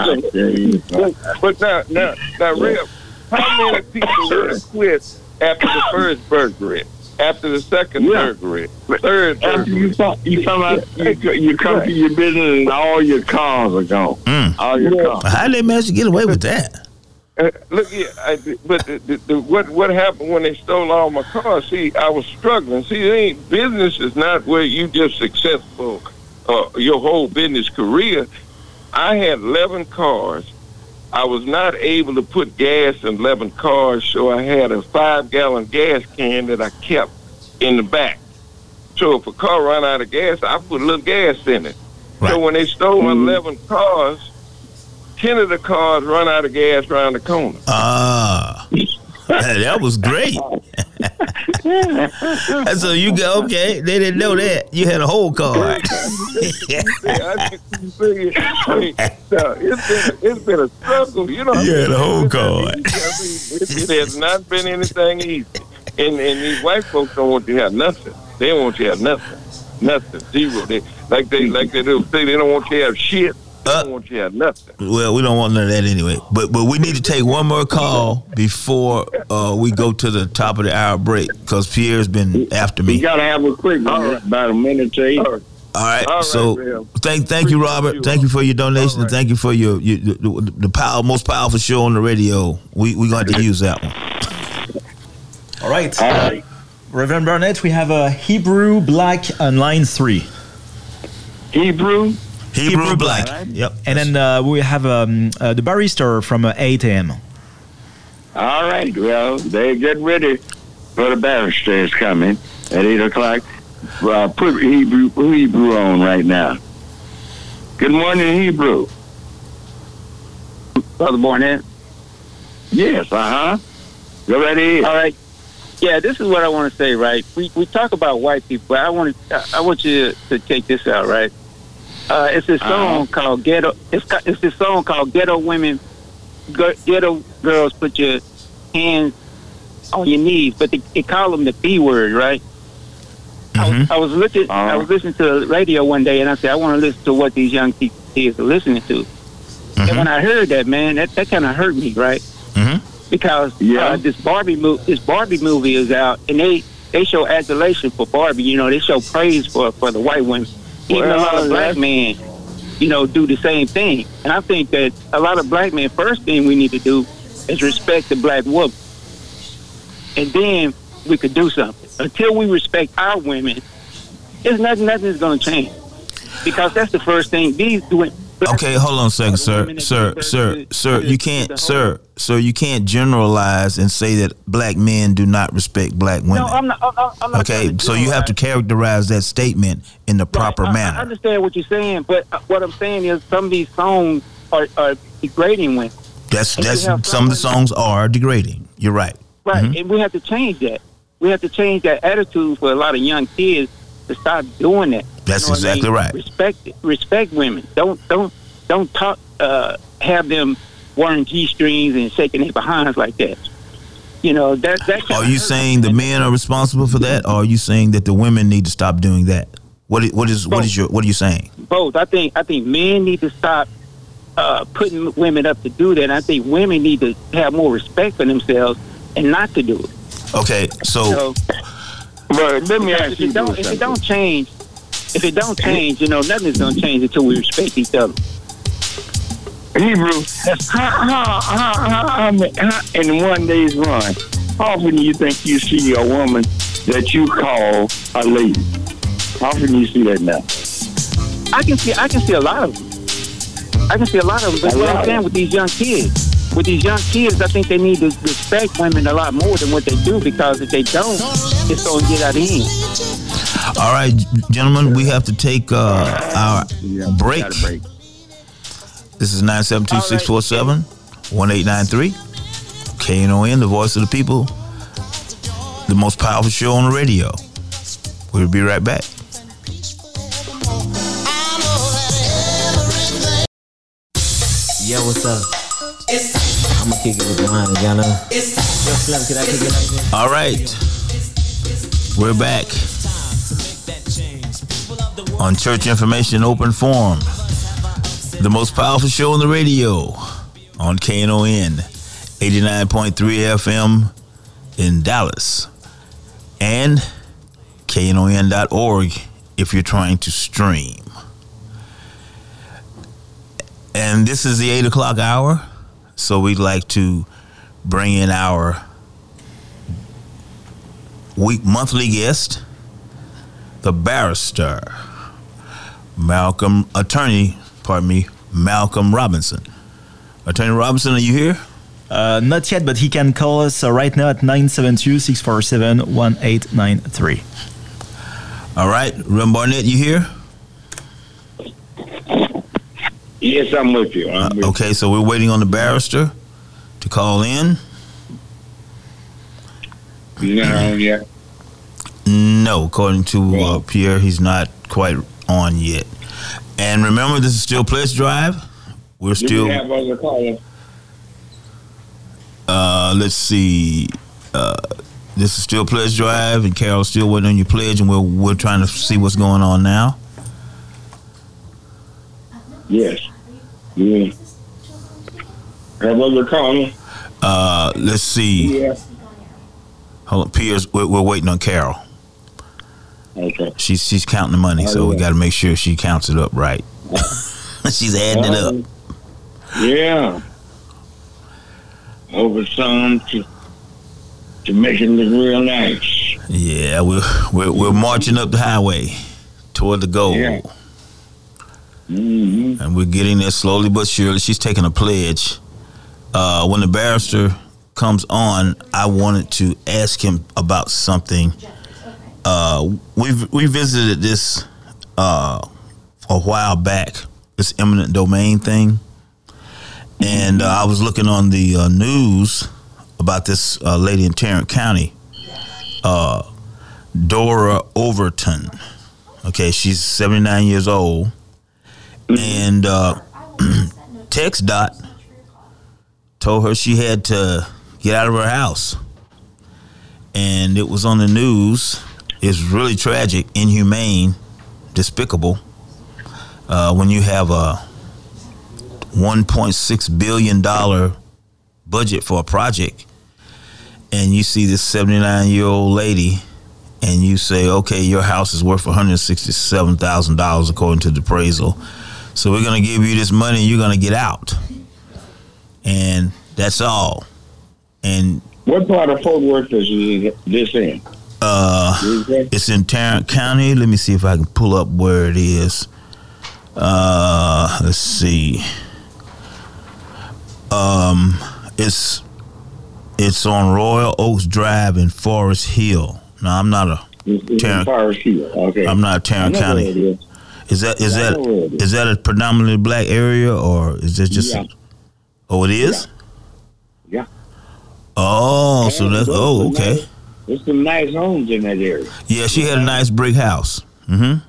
But, but now, now, now, Rev, how many people would have quit after the first burglary, after the second Yeah. burglary, third After burglary? you come, you come out, you, you come to your business and all your cars are gone. Mm. All your cars. How did they manage to get away with that? Uh, look here, I, but the, the, the, what what happened when they stole all my cars? See, I was struggling. See, it ain't business is not where you just successful uh, your whole business career. I had eleven cars. I was not able to put gas in eleven cars, so I had a five gallon gas can that I kept in the back. So if a car ran out of gas, I put a little gas in it. Right. So when they stole my eleven cars, ten of the cars run out of gas around the corner. Ah, that was great. so you go okay? They didn't know that you had a whole card. Yeah, I hey, no, it's been it's been a struggle, you know. Yeah, the whole It's- card. Mean, it, it has not been anything easy, and and these white folks don't want you to have nothing. They don't want you to have nothing, nothing, zero. They like they like they do say they don't want you to have shit. They Uh, don't want you to have nothing. Well, we don't want none of that anyway. But but we need to take one more call before uh, we go to the top of the hour break because Pierre's been after me. You gotta have a quick one, All right. about a minute to eight. All right. All right. All right, so Bill. thank thank you, Robert. you. Thank you for your donation All and thank you for your, your the, the power most powerful show on the radio. We we going to use that one. All right. All right. Reverend Barnett, we have a Hebrew Black on line three. Hebrew. Hebrew, Black. Black. Yep. And then uh, we have um, uh, the barrister from uh, 8 a.m. All right. Well, they get ready for the is coming at eight o'clock. Uh, put Hebrew Hebrew on right now. Good morning, Hebrew. Brother Barnett. Yes. Uh huh. Go right ahead. All right. Yeah, this is what I want to say, right? We we talk about white people, but I want to I want you to take this out, right? Uh, it's this song called Ghetto. It's ca- it's this song called Ghetto Women, Ghetto Girls. Put your hands on your knees, but they, they call them the B word, right? I, was. I was looking. I was listening to the radio one day, and I said, I want to listen to what these young pe- kids are listening to. And when I heard that, man, that, that kind of hurt me, right? Mhm. Because Yeah. uh, this Barbie movie, this Barbie movie is out, and they they show adulation for Barbie. You know, they show praise for for the white women. Even a lot of black men, you know, do the same thing. And I think that a lot of black men, first thing we need to do is respect the black woman, and then we could do something. Until we respect our women, there's nothing nothing's going to change. Because that's the first thing these. Okay, hold on a second, sir, sir, sir, sir. You can't, sir, sir. You can't generalize and say that black men do not respect black women. No, I'm not. I'm not, okay, so you have to characterize that statement in the proper Right, I- I understand what you're saying, but uh, what I'm saying is some of these songs are, are degrading women. That's and that's have some of the songs are degrading. You're right. Right, Mhm. and we have to change that. We have to change that attitude for a lot of young kids to stop doing that. That's You know what I exactly mean? right. Respect, respect women. Don't, don't, don't talk. Uh, have them wearing g strings and shaking their behinds like that. You know that that. Are you saying the men are responsible for that, or are you saying that the women need to stop doing that? What is, what is what is your what are you saying? both? I think I think men need to stop uh, putting women up to do that. And I think women need to have more respect for themselves and not to do it. Okay, so So But let me ask if you it don't if something. it don't change, if it don't change, you know, nothing's gonna change until we respect each other. Hebrew, how, how, how, how, how, in one day's run, how often do you think you see a woman that you call a lady? How often do you see that now? I can see I can see a lot of them. I can see a lot of them. But what. I'm saying with these young kids, with these young kids, I think they need to respect women a lot more than what they do because if they don't, it's to get out of hand. All right, gentlemen, we have to take uh, our Yeah, break. break. This is 972-647-1893. KNON, the voice of the people, the most powerful show on the radio. We'll be right back. Yo, what's up? I'ma kick it with mine, y'all know. Yo, Slim, can I kick it like? All right, we're back on Church Information Open Forum, the most powerful show on the radio on KNON 89.3 FM in Dallas. And KNON.org if you're trying to stream. And this is the 8 o'clock hour, so we'd like to bring in our week monthly guest, the barrister, Malcolm attorney, pardon me, Malcolm Robinson. Attorney Robinson, are you here? Uh, not yet, but he can call us uh, right now at 972-647-1893. All right, Rem Barnett, you here? Yes, I'm with you. I'm with Okay, so we're waiting on the barrister to call in. No, yeah. No, according to uh, Pierre, he's not quite on yet. And remember, this is still Pledge Drive. We're still. have? Uh, let's see. Uh, this is still Pledge Drive, and Carol's still waiting on your pledge, and we're we're trying to see what's going on now. Yes. Yeah. Have other callers? Uh, let's see. Yeah. Hold on, Pierre. We're, we're waiting on Carol. Okay. She's she's counting the money, so we got to make sure she counts it up right. she's adding it up. Yeah. Over some to to make it look real nice. Yeah, we're we're, we're marching up the highway toward the goal, Yeah. hmm and we're getting there slowly but surely. She's taking a pledge. Uh, when the barrister comes on, I wanted to ask him about something. Uh, we've we visited this uh, a while back. This eminent domain thing, and uh, I was looking on the uh, news about this uh, lady in Tarrant County, Dora Overton. Okay, she's 79 years old, and TxDOT told her she had to get out of her house, and it was on the news. It's really tragic, inhumane, despicable. Uh, when you have a 1.6 billion dollar budget for a project, and you see this 79 year old lady, and you say, okay, your house is worth 167 thousand dollars according to the appraisal, so we're gonna give you this money, and you're gonna get out, and that's all. And What part of Fort Worth is this in? Uh, it's in Tarrant County. Let me see if I can pull up where it is. Uh, let's see. Um, it's it's on Royal Oaks Drive in Forest Hill. No, I'm not a It's, Tarrant- Forest Hill. Okay. I'm not Tarrant know where it County. is. Is that is that know where it is. is that a predominantly black area or is it just? Yeah. Oh, it is. Yeah. Oh, so Yeah, that's oh okay. There's some nice homes in that area. Yeah, she had a nice brick house. Mm-hmm.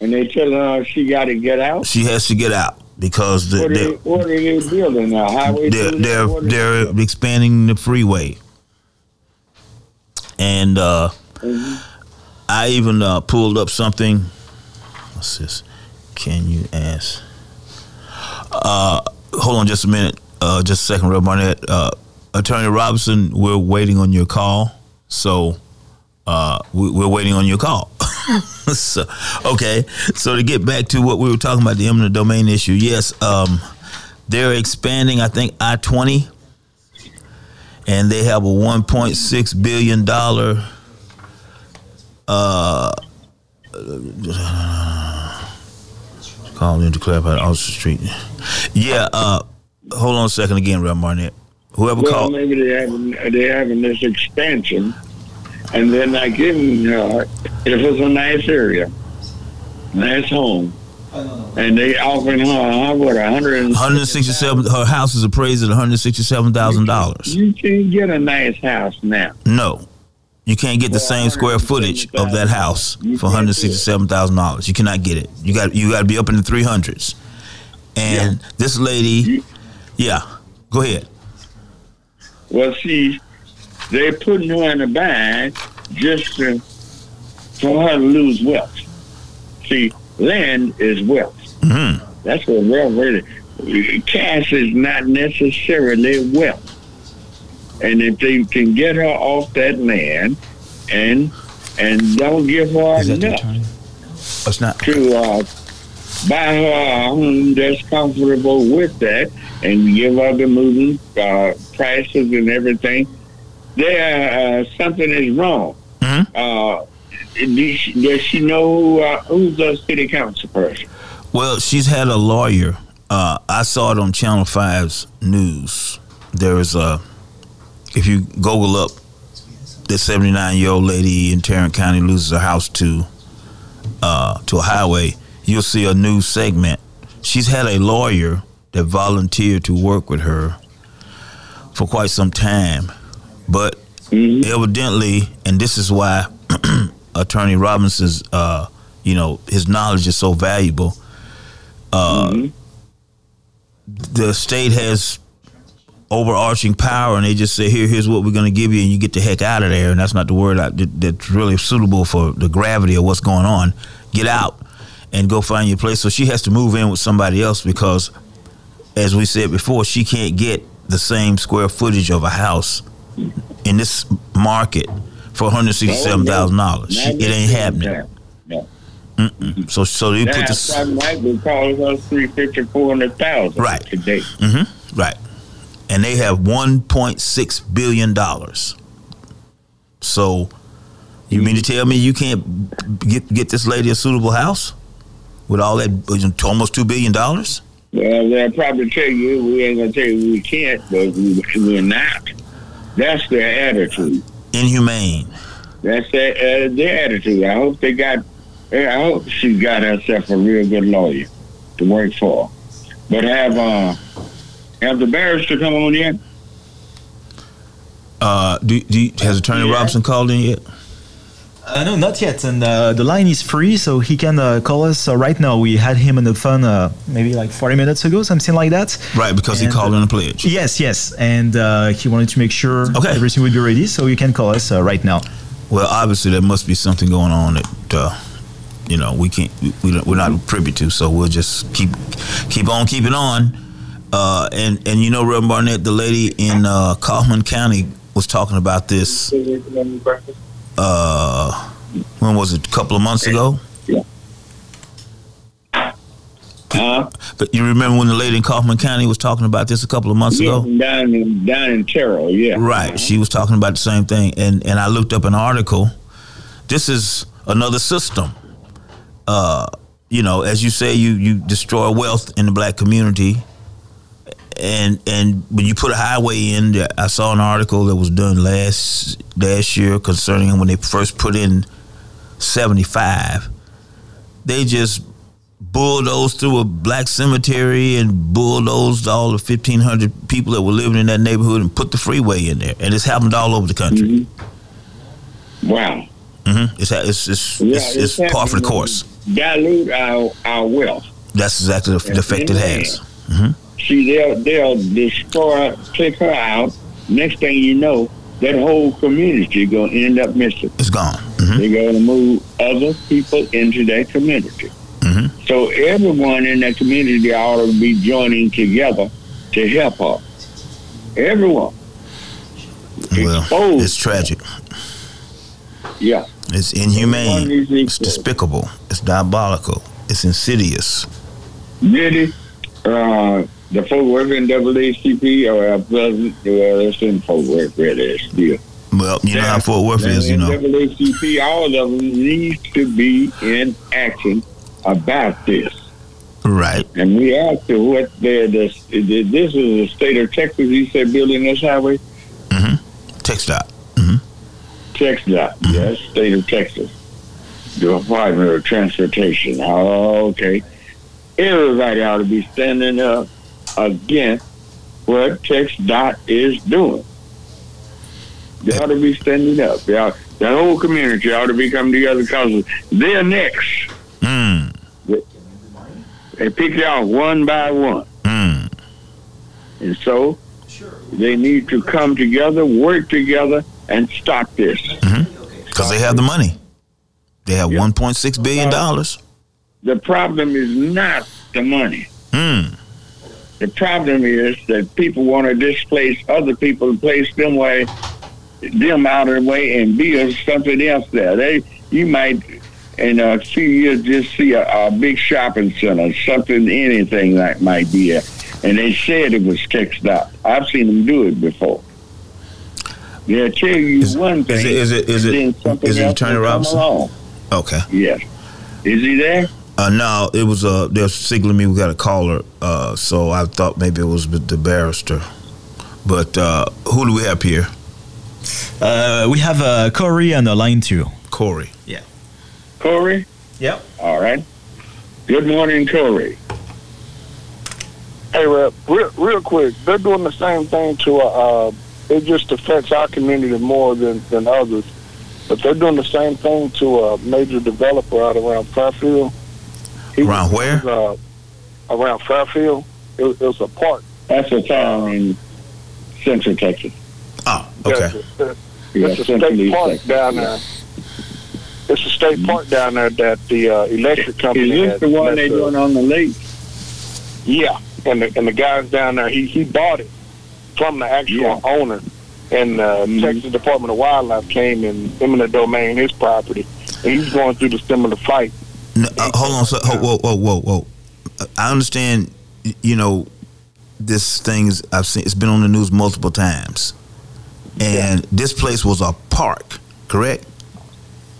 And they telling her she got to get out. She has to get out because the, What are, they, what are they building now? Highway they're they're are they they're expanding the freeway and uh, I even uh, pulled up something. What's this? Can you ask? Uh, hold on just a minute. Uh, just a second, Rev Barnett. Uh, Attorney Robinson, we're waiting on your call. So uh, we, we're waiting on your call. so, okay. So to get back to what we were talking about, the eminent domain issue. Yes, um, they're expanding. I think I twenty, and they have a one point six billion dollar. Uh, call in to clarify Austin Street. Yeah. Uh, hold on a second again, Rev Barnett. Whoever Well, called. maybe they having they having this expansion, and then they're not getting. Uh, if it's a nice area, nice home, and they offering her what a hundred. 167 her house is appraised at $167,000. You can't get a nice house now. No. You can't get the same square footage of that house for $167,000. You cannot get it. You got you got to be up in the 300s. And this lady yeah, go ahead. Well, see, they're putting her in a bind just to, for her to lose wealth. See, land is wealth. Mhm. That's what wealth really. Cash is not necessarily wealth. And if they can get her off that land, and and don't give her enough It's not to uh, buy her a home that's comfortable with that, and give her the moving uh, prices and everything, there uh, something is wrong. Mhm. Uh, does, she, does she know uh, who's the city council person? Well, she's had a lawyer. Uh, I saw it on Channel 5's news. There is a, if you Google up, the 79 year old lady in Tarrant County loses her house to, uh, to a highway. You'll see a news segment. She's had a lawyer that volunteered to work with her for quite some time, but evidently, and this is why Attorney Robinson's, uh, you know, his knowledge is so valuable. Uh, The state has overarching power, and they just say, "Here, here's what we're going to give you," and you get the heck out of there. And that's not the word I, that, that's really suitable for the gravity of what's going on. Get out and go find your place. So she has to move in with somebody else because, as we said before, she can't get the same square footage of a house in this market for one hundred sixty-seven thousand dollars. Oh, it ain't happening. No. So, so they put this something like we call her three fifty, four hundred thousand Right. today. Mm-hmm. right, and they have one point six billion dollars. So, you mean to tell me you can't get get this lady a suitable house with all that almost two billion dollars? Well, they'll probably tell you we ain't gonna tell you we can't, but we, we're not. That's their attitude. Inhumane. That's their, uh, their attitude. I hope they got. I hope she got herself a real good lawyer to work for. But have uh, have the barrister come on yet? Uh, do, do has Attorney Yeah. Robinson called in yet? Uh, no, not yet. And uh, the line is free, so he can uh, call us uh, right now. We had him on the phone uh, maybe like 40 minutes ago, something like that. Right, because he And- called on a pledge. Yes, yes. And uh, he wanted to make sure Okay. everything would be ready, so you can call us uh, right now. Well, obviously there must be something going on that uh, you know we can't we, we're not privy to. So we'll just keep keep on keeping on. Uh, and and you know, Reverend Barnett, the lady in uh, Kaufman County was talking about this. Uh, when was it? A couple of months ago. Yeah. Huh? But you remember when the lady in Kaufman County was talking about this a couple of months Yeah, ago? down in down in Terrell, yeah. Right. She was talking about the same thing, and and I looked up an article. This is another system. Uh, you know, as you say, you you destroy wealth in the black community, and and when you put a highway in, there- I saw an article that was done last last year concerning when they first put in seventy five. They just bulldozed through a black cemetery and bulldozed all the 1,500 people that were living in that neighborhood and put the freeway in there. And it's happened all over the country. Wow. hmm It's, it's, it's, Yeah, it's, it's it's par for the course. Dilute our our wealth. That's exactly the, the effect it has. See, they'll they'll destroy, take her out. Next thing you know, that whole community gonna end up missing. It's gone. hmm They're gonna move other people into that community. hmm So everyone in that community ought to be joining together to help her. Everyone. Well, Exposed. it's tragic. Yeah. It's inhumane. It's despicable. It's diabolical. It's insidious. Really, uh, the Fort Worth NAACP or a president, well, it's in Fort Worth, really, it's still. Well, you know how Fort Worth is, you know. NAACP, all of them need to be in action about this. Right. And we asked her what they're the, the, this is the state of Texas, he said, building this highway. Mm-hmm. TxDOT. Mm-hmm. TxDOT, mm-hmm. yes, state of Texas. The Department of Transportation. Oh, okay. Everybody ought to be standing up against what TxDOT is doing. They ought to be standing up. They ought, the whole community ought to be coming together because they're next. Mm. They pick it off one by one. Mm. And so they need to come together, work together, and stop this. Because they have the money. They have Yeah. 1.6 billion. dollars. The problem is not the money. Mm. The problem is that people want to displace other people and place them way, them out of the way and build something else there. They, you might, in a few years, just see a, a big shopping center, something, anything that might be there. And they said it was TxDOT. I've seen them do it before. They'll tell you Is- one thing. is it- is it- is it- is it Attorney Robinson? along. Okay. Yes. Is he there? Uh, no, it was uh, they're signaling me. We got a caller, uh, so I thought maybe it was the barrister. But uh, who do we have here? Uh, we have uh, Corey on the line too. Corey. Yeah. Corey? Yep. All right. Good morning, Corey. Hey, Rep, real, real quick, they're doing the same thing to, uh, uh, it just affects our community more than, than others. But they're doing the same thing to a major developer out around Fairfield. He Around where? was, Uh, around Fairfield. It, was- it was a park. That's a town in Central Texas. Oh, okay. It's a, Yeah, a state East park Texas. down there. It's a state park down there that the uh, electric company Is this has- the one they uh, doing on the lake? Yeah, and the and the guys down there, he he bought it from the actual Yeah. owner, and uh, Mhm. Texas Department of Wildlife came and eminent domain his property, and he's going through the similar fight. No, uh, hold on. So, ho- whoa, whoa, whoa, whoa. I understand. You know, this thing's I've seen. It's been on the news multiple times, and this place was a park, correct?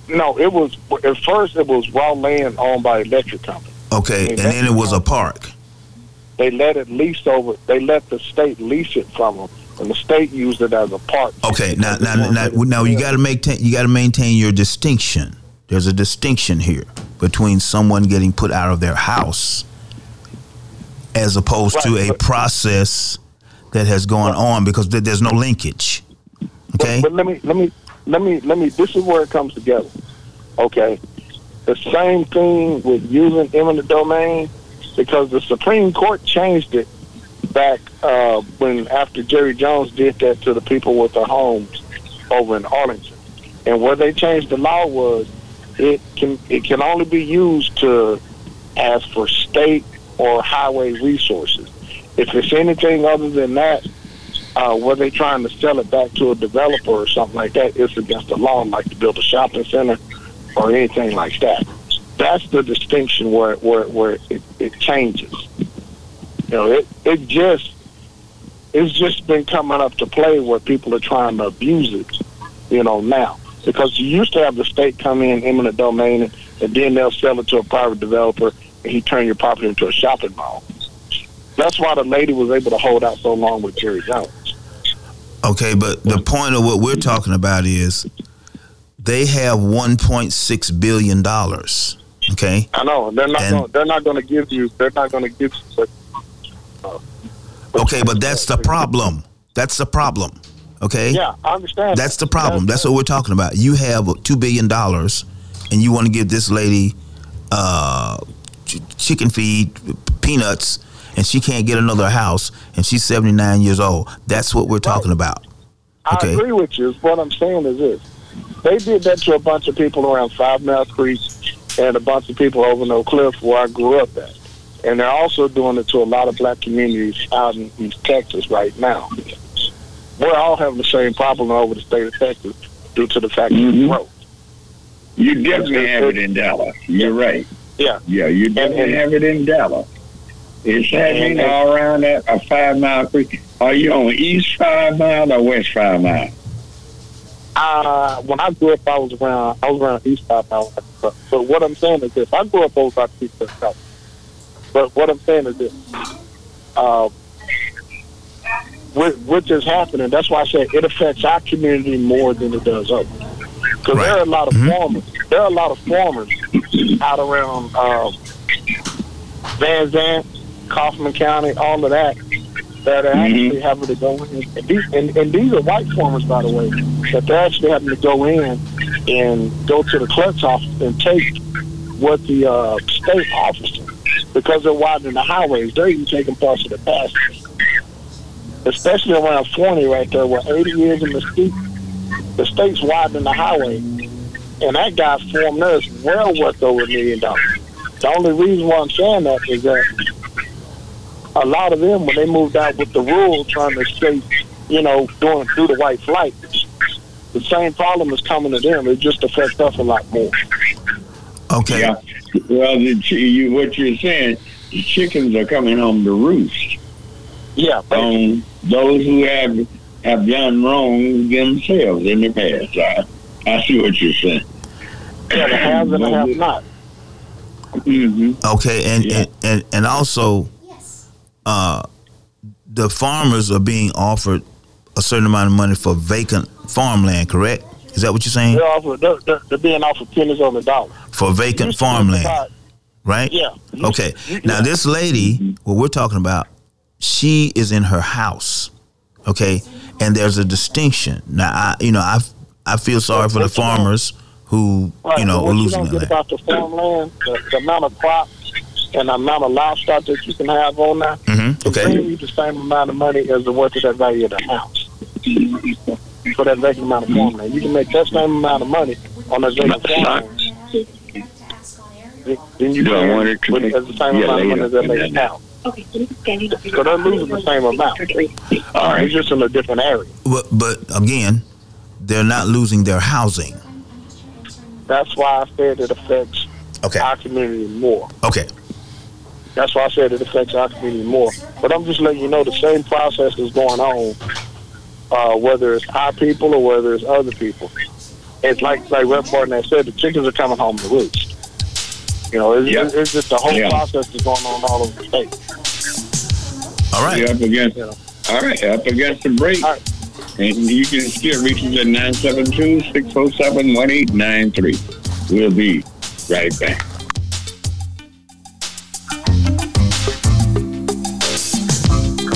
No, it was at first it was raw land owned by electric company. Okay, and then it was a park. They let it lease over. They let the state lease it from them, and the state used it as a park. Okay, now, now, now, now you got to maintain. You got to maintain your distinction. There's a distinction here between someone getting put out of their house, as opposed to a process that has gone on because there's no linkage. Okay. But, but let me let me let me let me. This is where it comes together. Okay, the same thing with using eminent domain because the Supreme Court changed it back uh, when after Jerry Jones did that to the people with their homes over in Arlington, and where they changed the law was it can it can only be used to ask for state or highway resources. If it's anything other than that, uh, were they trying to sell it back to a developer or something like that, it's against the law, like to build a shopping center or anything like that. That's the distinction where where where it, it changes. You know, it it just it's just been coming up to play where people are trying to abuse it. You know now because you used to have the state come in eminent domain and, then they'll sell it to a private developer and he turn your property into a shopping mall. That's why the lady was able to hold out so long with Jerry Jones. Okay, but the point of what we're talking about is they have 1.6 billion dollars. Okay, I know they're not. And- Gonna, they're not going to give you. They're not going to give you. But, uh, okay, but that's the problem. That's the problem. Okay, Yeah, I understand. that's the problem. That's what we're talking about. You have two billion dollars, and you want to give this lady uh, ch- chicken feed, peanuts, and she can't get another house, and she's 79 years old. That's what we're talking about. I Okay. agree with you. What I'm saying is this: they did that to a bunch of people around Five Mile Creek and a bunch of people over in Oak Cliff, where I grew up at. And they're also doing it to a lot of black communities out in East Texas right now. We're all having the same problem over the state of Texas due to the fact that it's broke. You definitely have it in Dallas. You're right. Yeah. Yeah, you definitely have it in Dallas. It's happening And- all around that a five mile creek. Are you on East Five Mile or West Five Mile? Uh, when I grew up, I was around. I was around East Five Mile. But, but what I'm saying is this: I grew up over by East South. But what I'm saying is this: uh, which, which is happening. That's why I say it affects our community more than it does others. Because there are a lot of farmers. There are a lot of farmers out around um, Van Zandt, Kaufman County, all of that, that are actually having to go in. And these, and, and these are white farmers, by the way, that they're actually having to go in and go to the clerk's office and take what the uh, state offers them because they're widening the highways. They're even taking parts of the pastures, especially around 40 right there, where 80 years in the state. The state's widening the highway, and that guy formed there is well worth over a million dollars. The only reason why I'm saying that is that a lot of them, when they moved out with the rural, trying to escape, you know, doing through the white flight, the same problem is coming to them. It just affects us a lot more. Okay. Yeah. Well, the, you, what you're saying, the chickens are coming home to roost. Yeah. On those who have have done wrong themselves in the past. I, I see what you're saying. Yeah, the haves and the have not. Mm-hmm. Okay, and, and, and and also, uh, the farmers are being offered a certain amount of money for vacant farmland. Correct? Is that what you're saying? They're, offered, they're, they're, they're being offered pennies on the dollar. For vacant Used to farmland, right? Yeah. Okay. Now this lady, what we're talking about, she is in her house. Okay, and there's a distinction. Now, I, you know, I, I feel sorry for the farmers who, you know, but are what you losing don't their get land. about the farmland, the, the amount of crops and the amount of livestock that you can have on there, Mhm, okay. bringing you the same amount of money as the worth of that value of the house. For that vacant amount of farmland. You can make that same amount of money on that vacant farmland. Then you Do I can want it to with make- as the same yeah, amount of money later. as that vacant house. So they're losing the same amount. All right. It's just in a different area. But, but again, they're not losing their housing. That's why I said it affects Okay. our community more. Okay. That's why I said it affects our community more. But I'm just letting you know the same process is going on, uh, whether it's our people or whether it's other people. It's like like Rep. Martin said, the chickens are coming home to roost. You know, it's, Yeah. it's just the whole Yeah. process is going on all over the state. All right. You're up against, all right, up against the break. And you can still reach us at 972-607-1893. We'll be right back.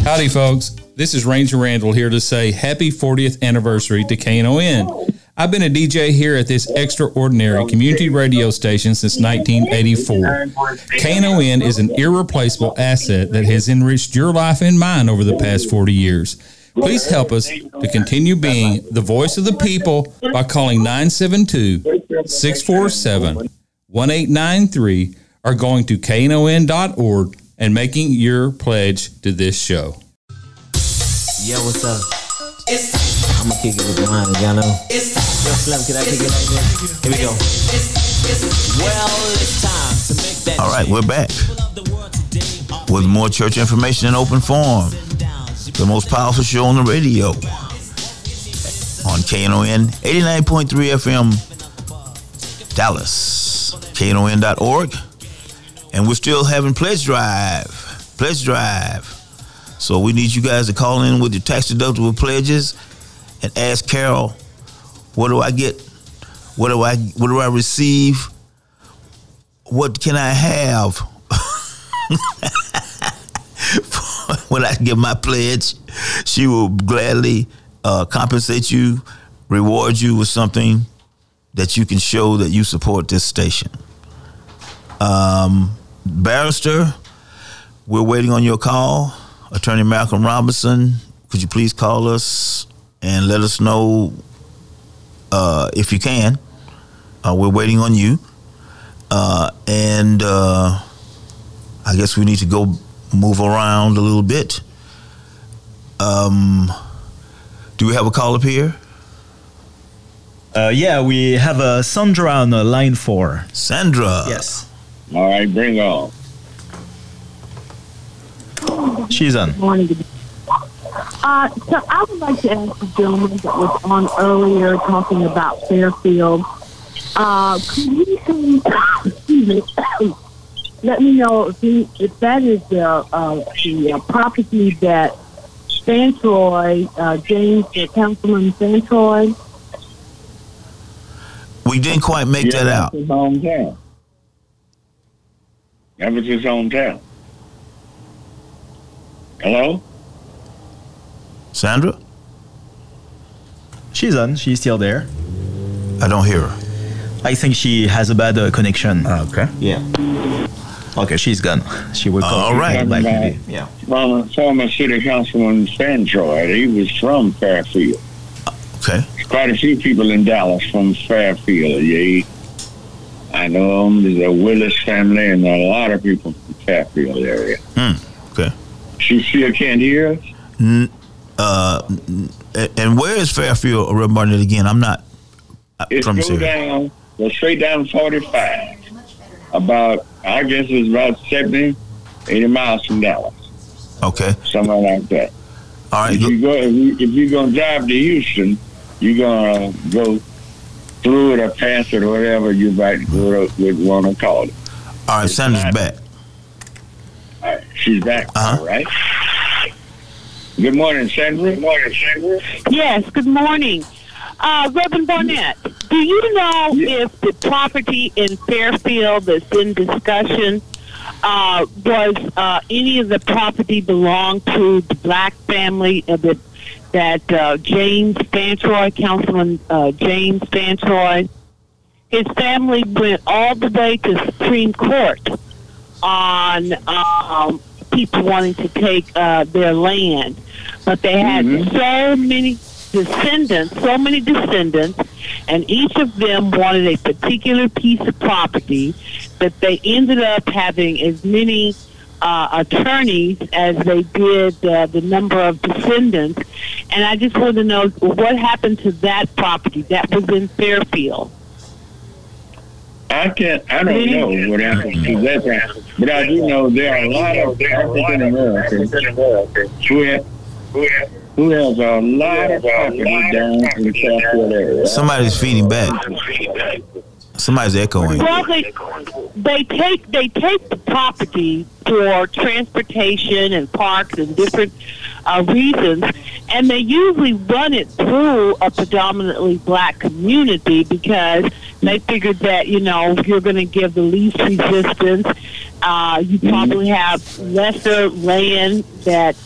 Howdy, folks. This is Ranger Randall here to say happy 40th anniversary to KNON. I've been a DJ here at this extraordinary community radio station since 1984. KNON is an irreplaceable asset that has enriched your life and mine over the past 40 years. Please help us to continue being the voice of the people by calling 972 647 1893 or going to knon.org and making your pledge to this show. Yo, what's up? I'm gonna kick it with mind, y'all know. Yo, Slim, can I kick it? Here we go. Well, it's time to make that All right, we're back with more church information in open forum. The most powerful show on the radio on KNON 89.3 FM Dallas, KNON.org. And we're still having pledge drive. Pledge drive. So we need you guys to call in with your tax deductible pledges and ask Carol, what do I get? What do I what do I receive? What can I have when I give my pledge? She will gladly uh, compensate you, reward you with something that you can show that you support this station. Um, barrister, we're waiting on your call. Attorney Malcolm Robinson, could you please call us and let us know uh, if you can. Uh, we're waiting on you. Uh, and uh, I guess we need to go move around a little bit. Um, do we have a call up here? Uh, yeah, we have uh, Sandra on uh, line four. Sandra. Yes. All right, bring on. She's on. Morning. Uh, so I would like to ask the gentleman that was on earlier talking about Fairfield. Uh, could you please, excuse me, let me know if, he, if that is the, uh, the uh, property that Fantroy, uh, James, the Councilman Fantroy, We didn't quite make Yeah, that out. That's his hometown. That was his hometown. Hello? Sandra? She's on. She's still there. I don't hear her. I think she has a bad uh, connection. Okay. Yeah. Okay, she's gone. She will call. All you right. back Talking Yeah. Former, former city councilman Fantroy. He was from Fairfield. Okay. Quite a few people in Dallas from Fairfield. Yeah, I know them. There's a Willis family and a lot of people from Fairfield area. Hmm. Okay. She still can't hear us? N- uh, and where is Fairfield, Reverend Barnett, again? I'm not It's from go down, go straight down 45. About, I guess it's about 70, 80 miles from Dallas. Okay. Somewhere like that. All right. If you go, if, you, if you're gonna drive to Houston, you're gonna go through it or past it or whatever you might would, would want to call it. all right. Sandra's back. All right, she's back. Uh-huh. All right. Good morning, Sandra. Good morning, Sandra. Yes, good morning. Uh, Reverend Barnett, do you know if the property in Fairfield that's in discussion uh, was uh, any of the property belonged to the black family uh, that that uh, James Fantroy, Councilman uh, James Fantroy, his family went all the way to Supreme Court on um, people wanting to take uh, their land, but they had so many descendants, so many descendants, and each of them wanted a particular piece of property that they ended up having as many uh, attorneys as they did uh, the number of descendants. And I just want to know what happened to that property that was in Fairfield. I can't. I don't know what happened to that, one, but I do know there are a lot of African Americans who have who has a lot of property down in the Fairfield area. Somebody's feeding back. Somebody's echoing. Well, they they take they take the property for transportation and parks and different uh, reasons, and they usually run it through a predominantly black community because they figured that you know you're going to give the least resistance. Uh, you probably have lesser land that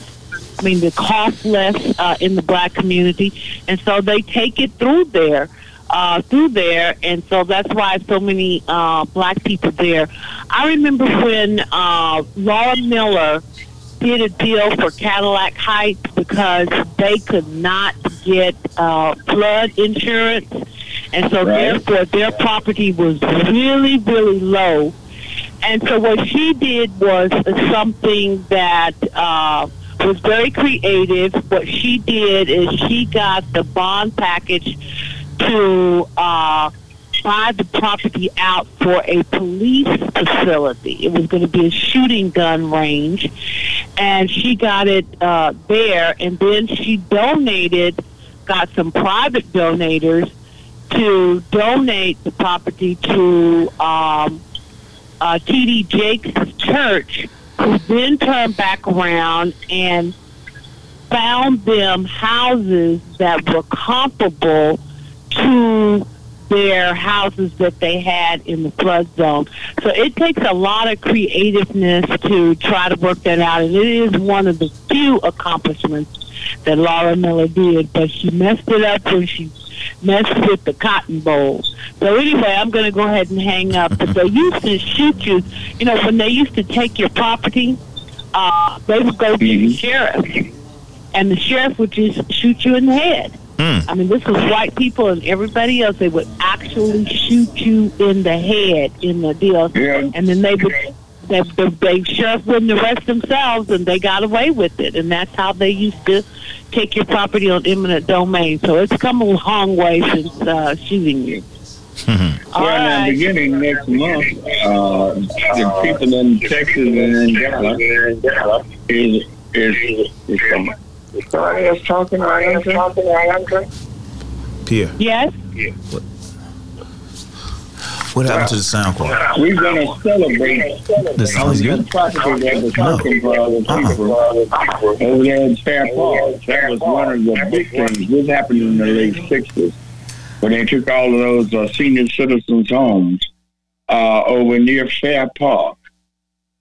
I mean, the cost less uh, in the black community, and so they take it through there, uh, through there, and so that's why so many uh, black people there. I remember when uh, Laura Miller did a deal for Cadillac Heights because they could not get uh, flood insurance, and so Right. therefore their property was really, really low. And so what she did was something that uh, was very creative. What she did is she got the bond package to uh, buy the property out for a police facility. It was going to be a shooting gun range, and she got it uh, there. And then she donated, got some private donators to donate the property to um, uh, T.D. Jakes' church, who then turned back around and found them houses that were comparable to their houses that they had in the flood zone. So it takes a lot of creativeness to try to work that out, and it is one of the few accomplishments that Laura Miller did, but she messed it up when she messed with the cotton bowl. So anyway, I'm going to go ahead and hang up. But they used to shoot you, you know, when they used to take your property, uh, they would go to the sheriff, and the sheriff would just shoot you in the head. I mean, this was white people and everybody else. They would actually shoot you in the head in the deal, Yeah. and then they would. They, the, they sheriff wouldn't arrest themselves, and they got away with it. And that's how they used to take your property on eminent domain. So it's come a long way since uh, shooting you. All well, now, right. beginning next month, uh, the people in Texas and in Dallas is is is coming. Somebody else talking right Pierre, Yes. Yeah. what happened to the sound quality? We're gonna celebrate The sound is good. property that was working for over there in Fair Park. That was one of the big things. This happened in the late '60s when they took all of those uh, senior citizens' homes uh, over near Fair Park.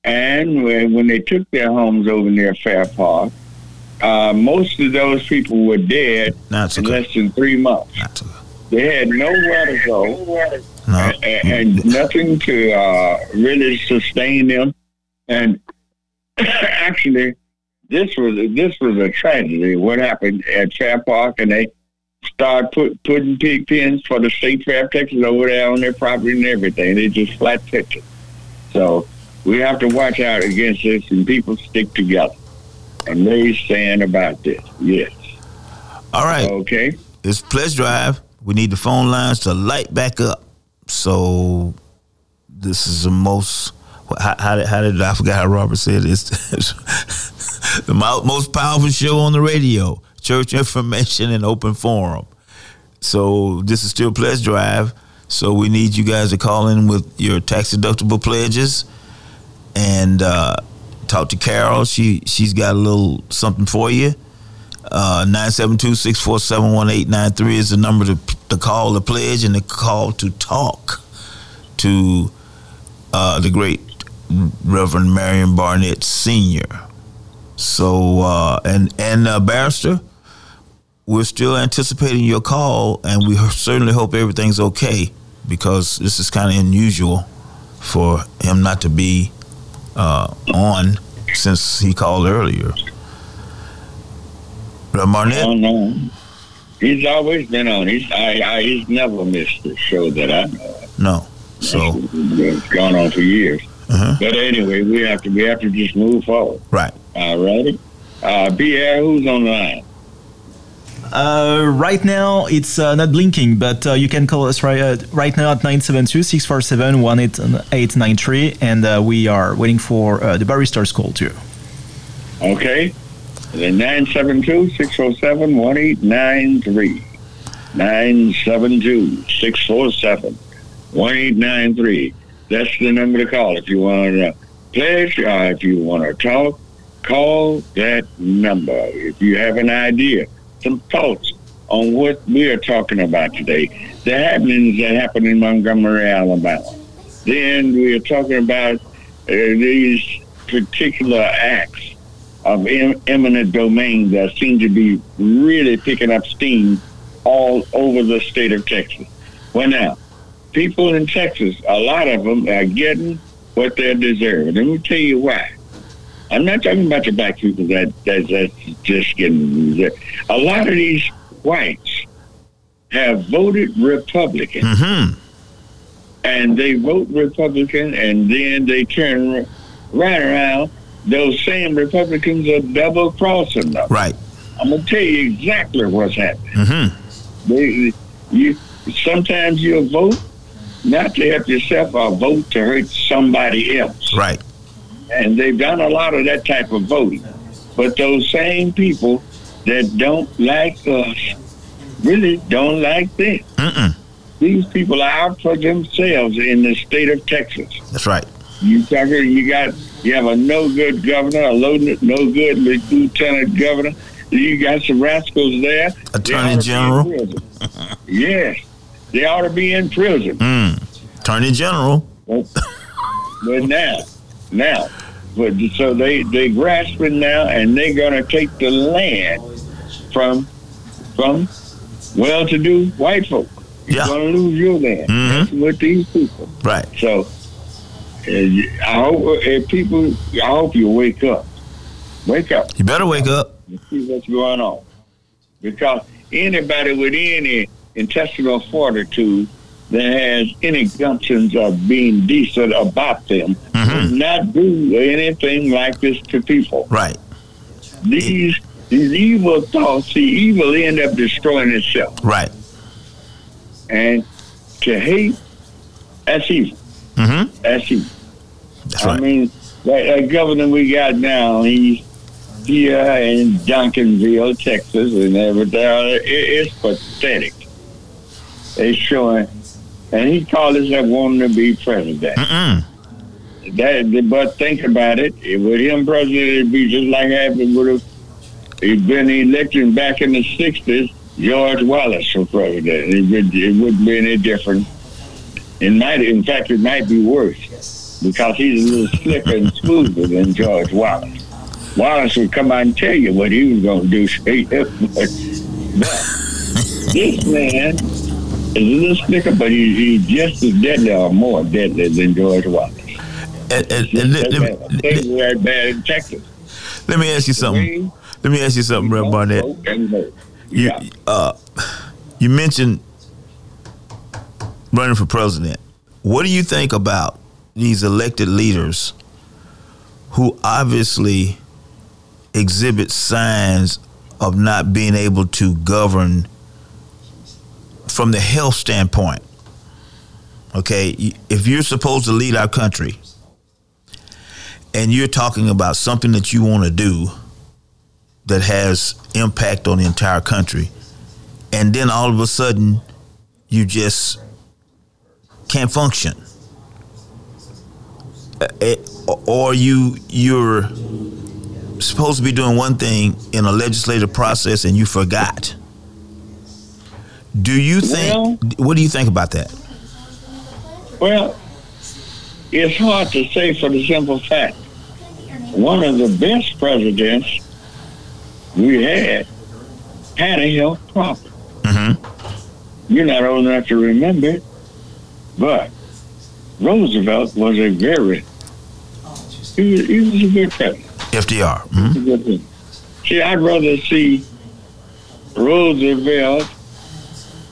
And when, when they took their homes over near Fair Park, uh, most of those people were dead Not in good. less than three months. So. They had nowhere to go No. and, and nothing to uh, really sustain them. And actually, this was this was a tragedy. What happened at Fair Park, and they started put, putting pig pens for the state fair of Texas over there on their property and everything. They just flat pitched it. So we have to watch out against this, and people stick together. Stand about this. Yes. All right. Okay. It's Pledge Drive. We need the phone lines to light back up. So this is the most. How, how, did, how did I forgot how Robert said. It's the most powerful show on the radio. Church information and open forum. So this is still Pledge Drive. So we need you guys to call in with your tax deductible pledges and uh, talk to Carol. She she's got a little something for you. Uh, 972-647-1893 is the number to, to call the pledge and the call to talk to uh, the great Reverend Marion Barnett Sr. So, uh, and, and uh, Barrister, we're still anticipating your call, and we certainly hope everything's okay because this is kind of unusual for him not to be uh, on since he called earlier. Oh no, he's always been on. He's I, I he's never missed a show that I know. of. No. So It's gone on for years. Uh-huh. But anyway, we have to we have to just move forward. Right. All righty. Uh, Pierre, who's on the line? Uh, right now, it's uh, not blinking, but uh, you can call us right, uh, right now at 972-647-1893, and uh, we are waiting for uh, the barrister's call too. Okay. The 972-607-1893. 972-647-1893. That's the number to call if you want to pledge or if you want to talk. Call that number. If you have an idea, some thoughts on what we are talking about today, the happenings that happened in Montgomery, Alabama. Then we are talking about uh, these particular acts of em- eminent domain that seem to be really picking up steam all over the state of Texas. Well, now, people in Texas, a lot of them are getting what they're deserving. Let me tell you why. I'm not talking about the black people that, that that's just getting. A lot of these whites have voted Republican Mm-hmm. and they vote Republican, and then they turn right around. Those same Republicans are double crossing them. Right. I'm gonna tell you exactly what's happening. Mm-hmm. They, you sometimes you'll vote not to help yourself, or vote to hurt somebody else. Right. And they've done a lot of that type of voting. But those same people that don't like us really don't like them. Mm-mm. These people are out for themselves in the state of Texas. That's right. You talking? You got you have a no good governor, a low, no good lieutenant governor. You got some rascals there. Attorney ought to be in General. yes, they ought to be in prison. Mm. Attorney General. But, but now, now, but so they they grasping now, and they're gonna take the land from from well-to-do white folk. You're Yeah. gonna lose your land Mhm. That's with these people. Right. So, uh, I hope uh, people, I hope you wake up. Wake up You better wake up. and see what's going on. Because anybody with any intestinal fortitude that has any gumptions of being decent about them would not do anything like this to people. Right. These these evil thoughts, the evil end up destroying itself. Right. And to hate, that's evil. Mm-hmm. That's evil. That's I right. mean, that, that governor we got now, he's here in Duncanville, Texas, and everything. It, it's pathetic. It's showing, and he called himself wanting to be president. Mm-mm. That, but think about it. With him president, it'd be just like happened would have he'd been elected back in the '60s. George Wallace for president. It, would, it wouldn't be any different. It might, in fact, it might be worse because he's a little slicker and smoother than George Wallace. Wallace would come out and tell you what he was going to do straight up. But, but this man is a little slicker, but he, he's just as deadly or more deadly than George Wallace. And, and, and let, let me, Things were that bad in Texas. let me ask you something. Let me ask you something, Reverend Barnett. You, uh, you mentioned running for president. What do you think about these elected leaders who obviously exhibit signs of not being able to govern from the health standpoint? Okay, if you're supposed to lead our country and you're talking about something that you want to do that has impact on the entire country, and then all of a sudden you just can't function, or you you're supposed to be doing one thing in a legislative process and you forgot. Do you think? what do you think about that? Well, it's hard to say for the simple fact. One of the best presidents we had had a health problem. Mm-hmm. You're not old enough to remember it, but Roosevelt was a very, he was, he was a good president. FDR. He was a good president. See, I'd rather see Roosevelt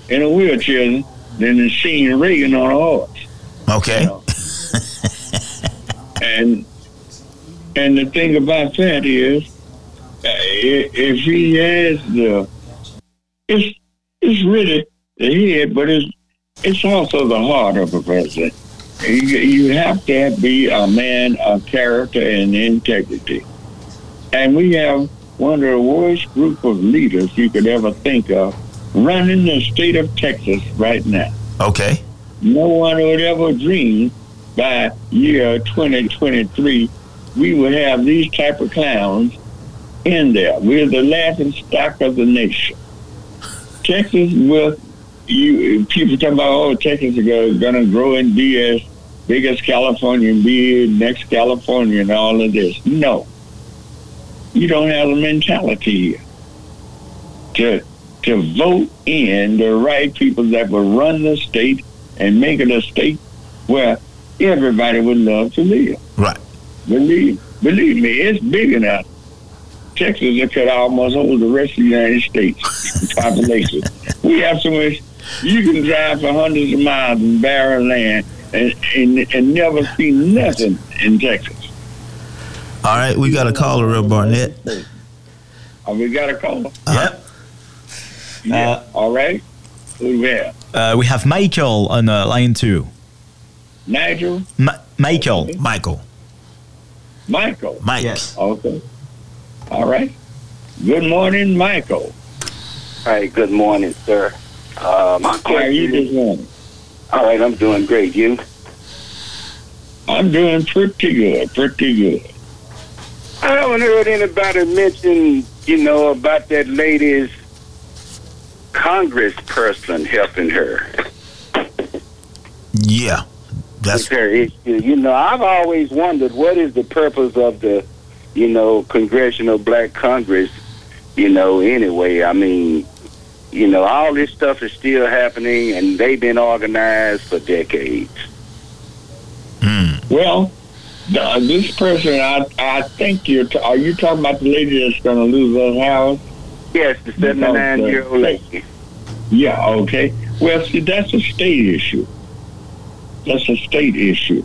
in a wheelchair than to see Reagan on a horse. Okay. And and the thing about that is, uh, if he has the, it's it's really the head, but it's it's also the heart of a president. You, you have to be a man of character and integrity, and we have one of the worst group of leaders you could ever think of running the state of Texas right now. Okay. No one would ever dream by year 2023 we would have these type of clowns in there. We're the laughing stock of the nation. Texas will, you people talking about, oh, Texas is going to grow and be as big as California and be next California and all of this. No. You don't have the mentality here to to vote in the right people that will run the state and make it a state where everybody would love to live. Right. Believe believe me, it's big enough. Texas that could almost hold the rest of the United States population. We have so much you can drive for hundreds of miles in barren land and, and and never see nothing in Texas. All right, we got a caller, Rev Barnett. Oh, we got a call. Uh-huh. Yep. Yeah. all right. Who we have? Uh, we have Michael on uh, line two. Nigel? Ma- Michael. Michael. Michael. Mike. Yes. Okay. All right. Good morning, Michael. Hi, good morning, sir. Uh, my How are you this morning? All right, I'm doing great. You? I'm doing pretty good, pretty good. I haven't heard anybody mention, you know, about that lady's congressperson helping her Yeah. That's her issue. You know, I've always wondered what is the purpose of the, you know, Congressional Black Congress, you know, anyway. I mean, you know, all this stuff is still happening and they've been organized for decades. Hmm. Well, the, this person, I I think you're. T- are you talking about the lady that's going to lose her house? Yes, the 79 year old lady. Yeah, okay. Well, see, that's a state issue. That's a state issue.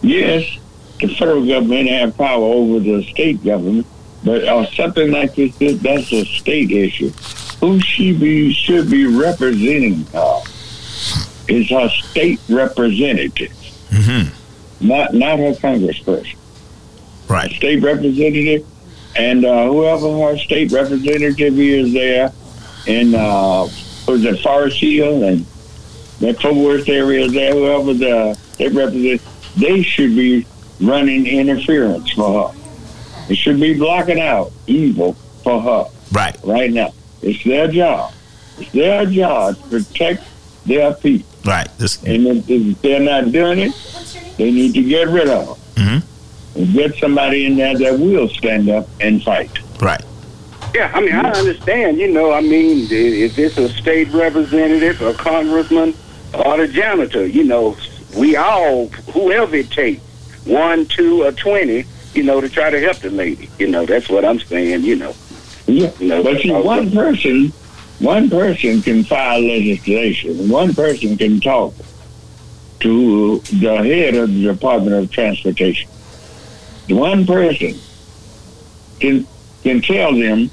Yes, the federal government have power over the state government, but uh, something like this, that's a state issue. Who she be should be representing her is her state representative, Mm-hmm. not not her congressperson. Right. State representative, and uh, whoever our state representative is there in uh, was it Forest Hill and that Fort Worth area there, whoever the they represent, they should be running interference for her. They should be blocking out evil for her. Right. Right now. It's their job. It's their job to protect their people. Right. This, And if, if they're not doing it, they need to get rid of them. Mm-hmm. And get somebody in there that will stand up and fight. Right. Yeah, I mean, I understand. You know, I mean, if it's a state representative, a congressman, or the janitor, you know, we all, whoever it takes, one, two, or twenty, you know, to try to help the lady. You know, that's what I'm saying. You know. Yeah. You know, But see, one person, one person can file legislation. One person can talk to the head of the Department of Transportation. One person can can tell them,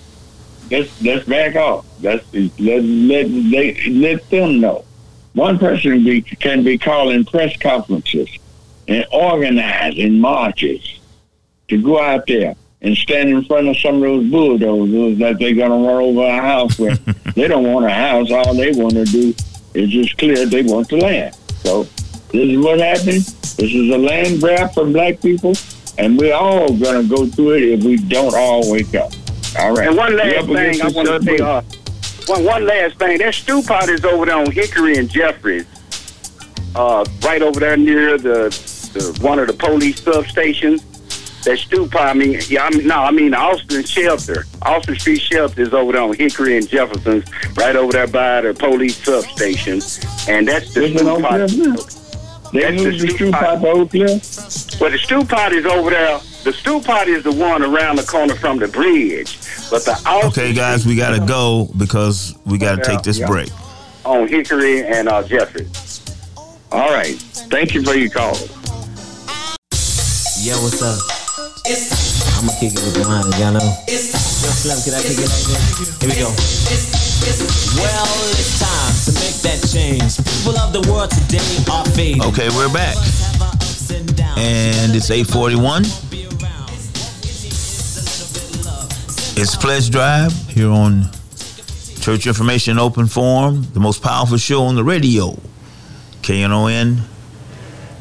let's let's back off. Let's let let they let them know. One person be, can be calling press conferences and organizing marches to go out there and stand in front of some of those bulldozers that they're going to run over a house with. they don't want a house. All they want to do is just clear. They want the land. So this is what happened. This is a land grab for black people, and we're all going to go through it if we don't all wake up. All right. And one last thing I want to say, uh, one, one last thing. That stew pot is over there on Hickory and Jeffries, uh, right over there near the, the one of the police substations. That stew pot, I mean, yeah, I mean, no, I mean Austin Shelter. Austin Street Shelter is over there on Hickory and Jefferson, right over there by the police substation. And that's the stew pot. Cliff? They That's moved the the stew stew pot. pot to Oak Well, the stew pot is over there. The stew pot is the one around the corner from the bridge. But the Austin Okay, guys, we got to go because we got to take this Yeah. break. on Hickory and uh, Jeffrey. All right. Thank you for your call. Yo, what's up? I'ma kick it with mine, y'all know. Yo, Slim, can I kick it like this? Here we go. Well, it's time to make that change. People of the world today are fading. Okay, we're back. And it's 841. It's Pledge Drive here on Church Information Open Forum, the most powerful show on the radio. KNON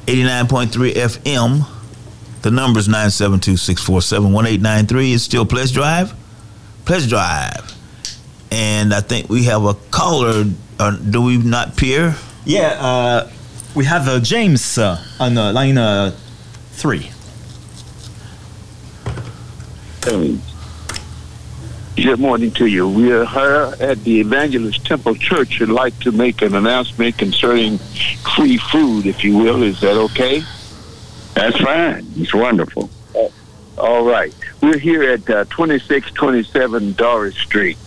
89.3 FM. The number's 972-647-1893. It's still Pledge Drive. Pledge Drive. And I think we have a caller. Uh, do we not, Pierre? Yeah, uh, we have uh, James uh, on uh, line uh, three. Good morning to you. We are here at the Evangelist Temple Church. Would like to make an announcement concerning free food, if you will. Is that okay? That's fine. It's wonderful. All right. We're here at uh, 2627 Doris Street,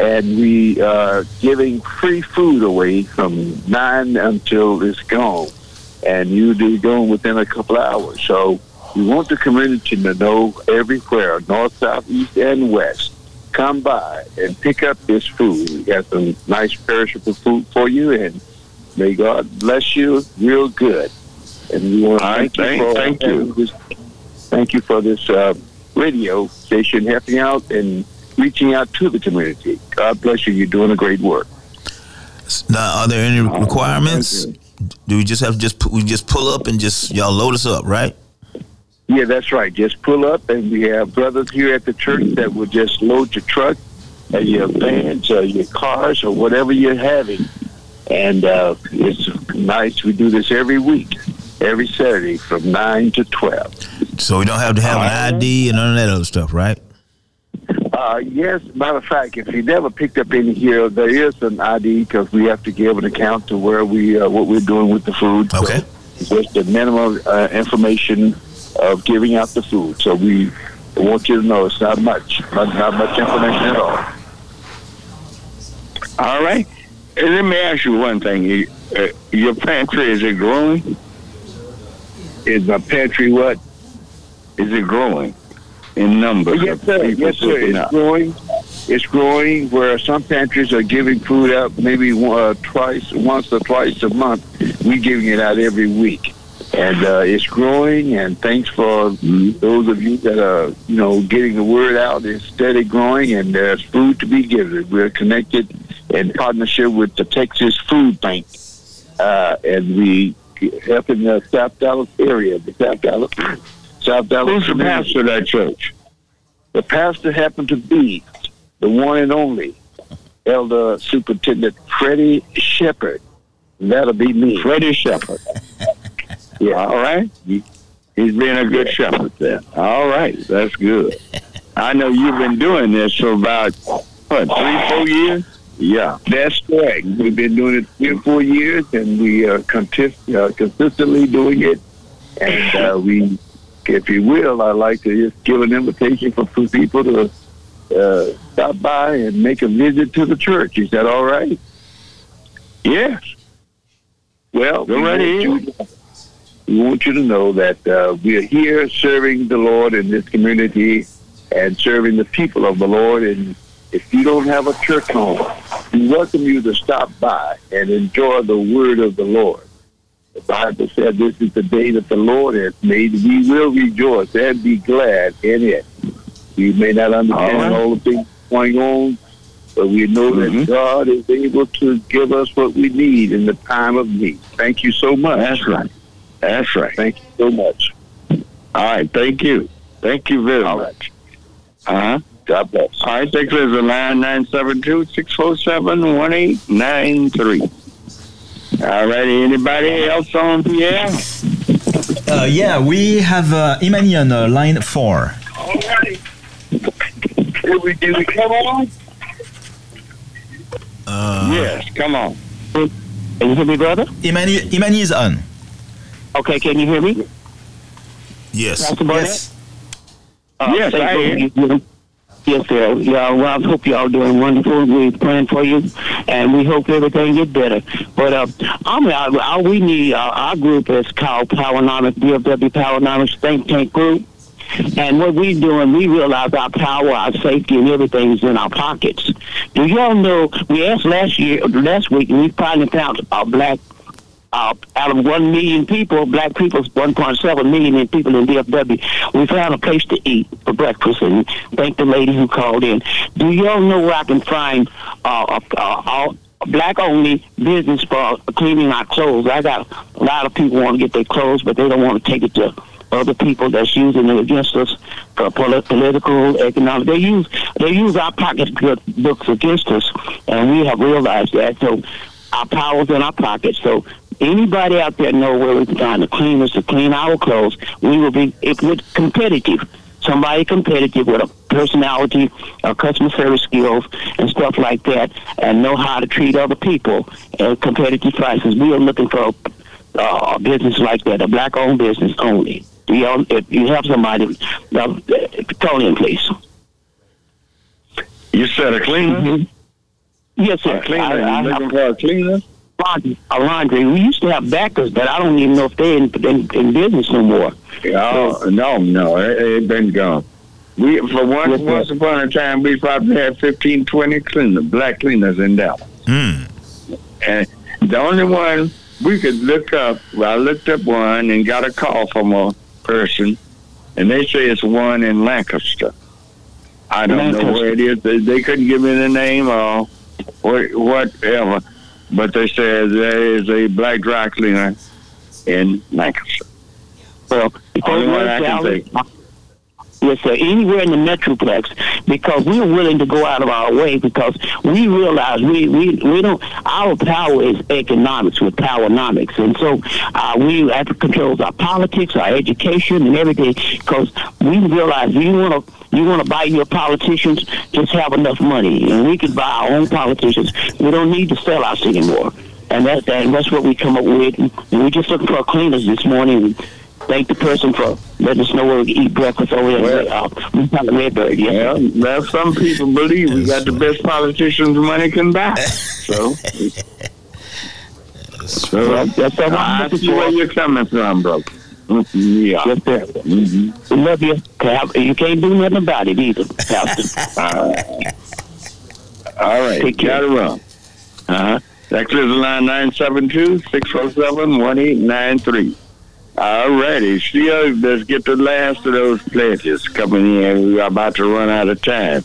and we are giving free food away from 9 until it's gone. And you'll be gone within a couple hours. So we want the community to know everywhere, north, south, east, and west, come by and pick up this food. We got some nice perishable food for you, and may God bless you real good. And we want to All right, thank, you for thank- thank you. this thank you for this uh, radio station helping out and reaching out to the community. God bless you. You're doing a great work. Now, are there any uh, requirements? Do we just have to just we just pull up and just y'all load us up, right? Yeah, that's right. Just pull up, and we have brothers here at the church that will just load your truck, or your vans, or your cars, or whatever you're having. And uh, it's nice. We do this every week, every Saturday from nine to twelve. So we don't have to have an ID and none of that other stuff, right? Uh, yes, matter of fact, if you never picked up any here, there is an ID because we have to give an account to where we uh, what we're doing with the food. Okay. So just the minimum uh, information of giving out the food. So we want you to know it's not much, not, not much information at all. All right. And let me ask you one thing. You- Uh, your pantry is it growing? Is my pantry what? Is it growing in numbers? Yes, sir. Yes, sir. It's up? growing. It's growing where some pantries are giving food out maybe uh, twice, once or twice a month. We're giving it out every week, and uh, it's growing. And thanks for those of you that are, you know, getting the word out. It's steady growing, and there's food to be given. We're connected in partnership with the Texas Food Bank, uh, and we helping the South Dallas area, the South Dallas, South Dallas. Who's the pastor of that church? The pastor happened to be the one and only Elder Superintendent Freddie Shepard. That'll be me. Freddie Shepard. Yeah. All right. He- He's being a good shepherd then. All right. That's good. I know you've been doing this for about, what, three, four years? Yeah, that's correct. We've been doing it three or four years, and we are contis- uh, consistently doing it. And uh, we, if you will, I'd like to just give an invitation for people to uh, stop by and make a visit to the church. Is that all right? Yes. Well, Go we right want you to- We want you to know that uh, we are here serving the Lord in this community and serving the people of the Lord. And if you don't have a church home, we welcome you to stop by and enjoy the word of the Lord. The Bible said this is the day that the Lord has made. We will rejoice and be glad in it. We may not understand All right. all the things going on, but we know Mhm. that God is able to give us what we need in the time of need. Thank you so much. That's right. That's right. Thank you so much. All right. Thank you. Thank you very much. Uh huh. God bless. All right. Liz. Line 972 647 1893. All righty. Anybody else on Pierre? Uh, yeah, we have uh, Imani on uh, line four. All right. Here we do. We come on. Uh, yes. Come on. Can you hear me, brother? Imani, Imani is on. Okay, can you hear me? Yes. Yes. Uh, Yes, thank I you. Yes, sir. Yeah, well, I hope y'all doing wonderful. We're praying for you, and we hope everything get better. But uh, I'm, uh, all we need, uh, our group is called Powernomics, DFW Powernomics Think Tank Group. And what we doing, we realize our power, our safety, and everything is in our pockets. Do y'all know? We asked last year, last week, and we finally found a black uh, out of one million people, black people, 1.7 million people in DFW, we found a place to eat for breakfast. And thank the lady who called in. Do y'all know where I can find uh, black only business for cleaning our clothes? I got a lot of people want to get their clothes, but they don't want to take it to other people that's using it against us for poli- political, economic. They use they use our pocketbooks against us, and we have realized that. So our power's in our pockets. So anybody out there know where we can find the cleaners to clean our clothes, we will be if we're competitive. Somebody competitive with a personality, uh, customer service skills, and stuff like that, and know how to treat other people at competitive prices. We are looking for uh, a business like that, a black-owned business only. Y'all, if you have somebody, uh, call in, please. You said a cleaner? Yes, sir. A cleaner? I- you I- looking for a cleaner? Laundry, a laundry. We used to have backers, but I don't even know if they're in, in, in business no more. Oh, no, no. It, it been gone. We For once, Yes, sir. once upon a time, we probably had 15, 20 cleaners, black cleaners in Dallas. Mm. And the only one we could look up, well, I looked up one and got a call from a person, and they say it's one in Lancaster. I don't know where it is. They, they couldn't give me the name or whatever, but they said there is a black dry cleaner in Lancaster. Well, Only one I can think. Yes, sir, anywhere in the metroplex, because we're willing to go out of our way because we realize we we, we don't. Our power is economics with powernomics, and so uh, we have to control our politics, our education, and everything. Because we realize you want to. You want to buy your politicians, just have enough money, and we could buy our own politicians. We don't need to sell us anymore, and that's and that's what we come up with. And we're just looking for cleaners this morning. Thank the person for letting us know where we can eat breakfast over there. Well- uh, we found the Redbird. Yes. Well, that's some people believe we got the best politicians money can buy. So, so Well, that's what I'm I see where you're coming from, bro. Mhm, Yeah. Yes, sir. Mm-hmm. We love you. You can't do nothing about it either, Pastor. All right. Take care. Got it wrong. Uh-huh. Next is line 972-647-1893. All righty. Still, let's get the last of those pledges coming in. We're about to run out of time.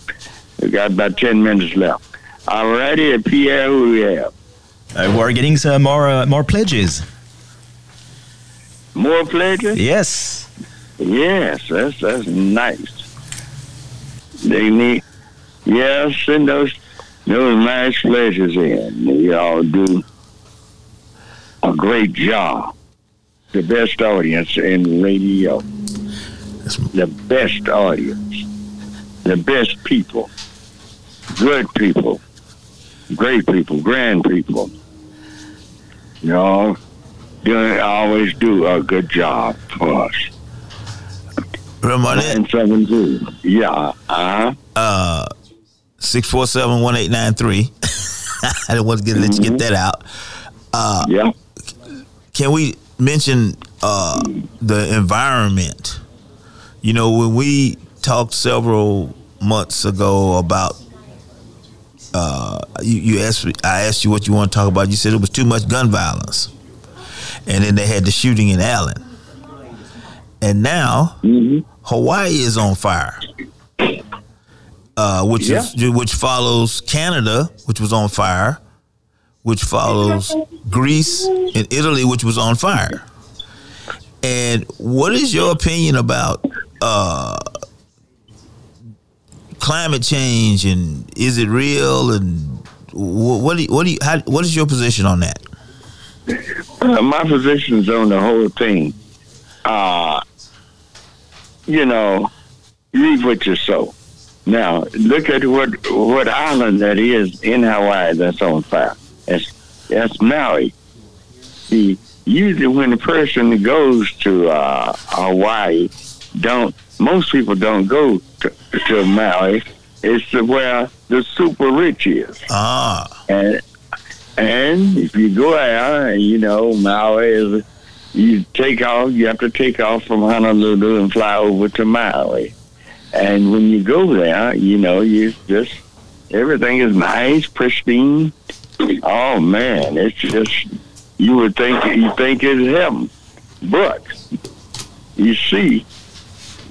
We got about 10 minutes left. All righty. Pierre, who we have? Uh, we're getting some more uh, more pledges. More pledges? Yes. Yes, that's that's nice. They need, yeah, send those those nice pledges in. Y'all do a great job. The best audience in radio. The best audience. The best people. Good people. Great people. Grand people. Y'all doing always do a good job for us. Remember that? Nine seven two. Yeah. Uh-huh. Uh, six four seven one eight nine three. I didn't want to get let you get that out. Uh, yeah. Can we mention uh, the environment? You know, when we talked several months ago about. Uh, you, you asked me- I asked you what you want to talk about. You said it was too much gun violence, and then they had the shooting in Allen, and now Hawaii is on fire, uh, which is which follows Canada, which was on fire, which follows Greece and Italy, which was on fire. And what is your opinion about uh, climate change and is it real and wh- what do you, what do you how, what is your position on that? Uh, my is on the whole thing. Uh, you know, reap what you sow. Now, look at what what island that is in Hawaii that's on fire. That's that's Maui. See, usually when a person goes to uh, Hawaii, don't most people don't go to, to Maui. It's where the super rich is. Ah. And and if you go out, you know, Maui is you take off. You have to take off from Honolulu and fly over to Maui. And when you go there, you know, you just everything is nice, pristine. Oh man, it's just you would think you think it's heaven, but you see,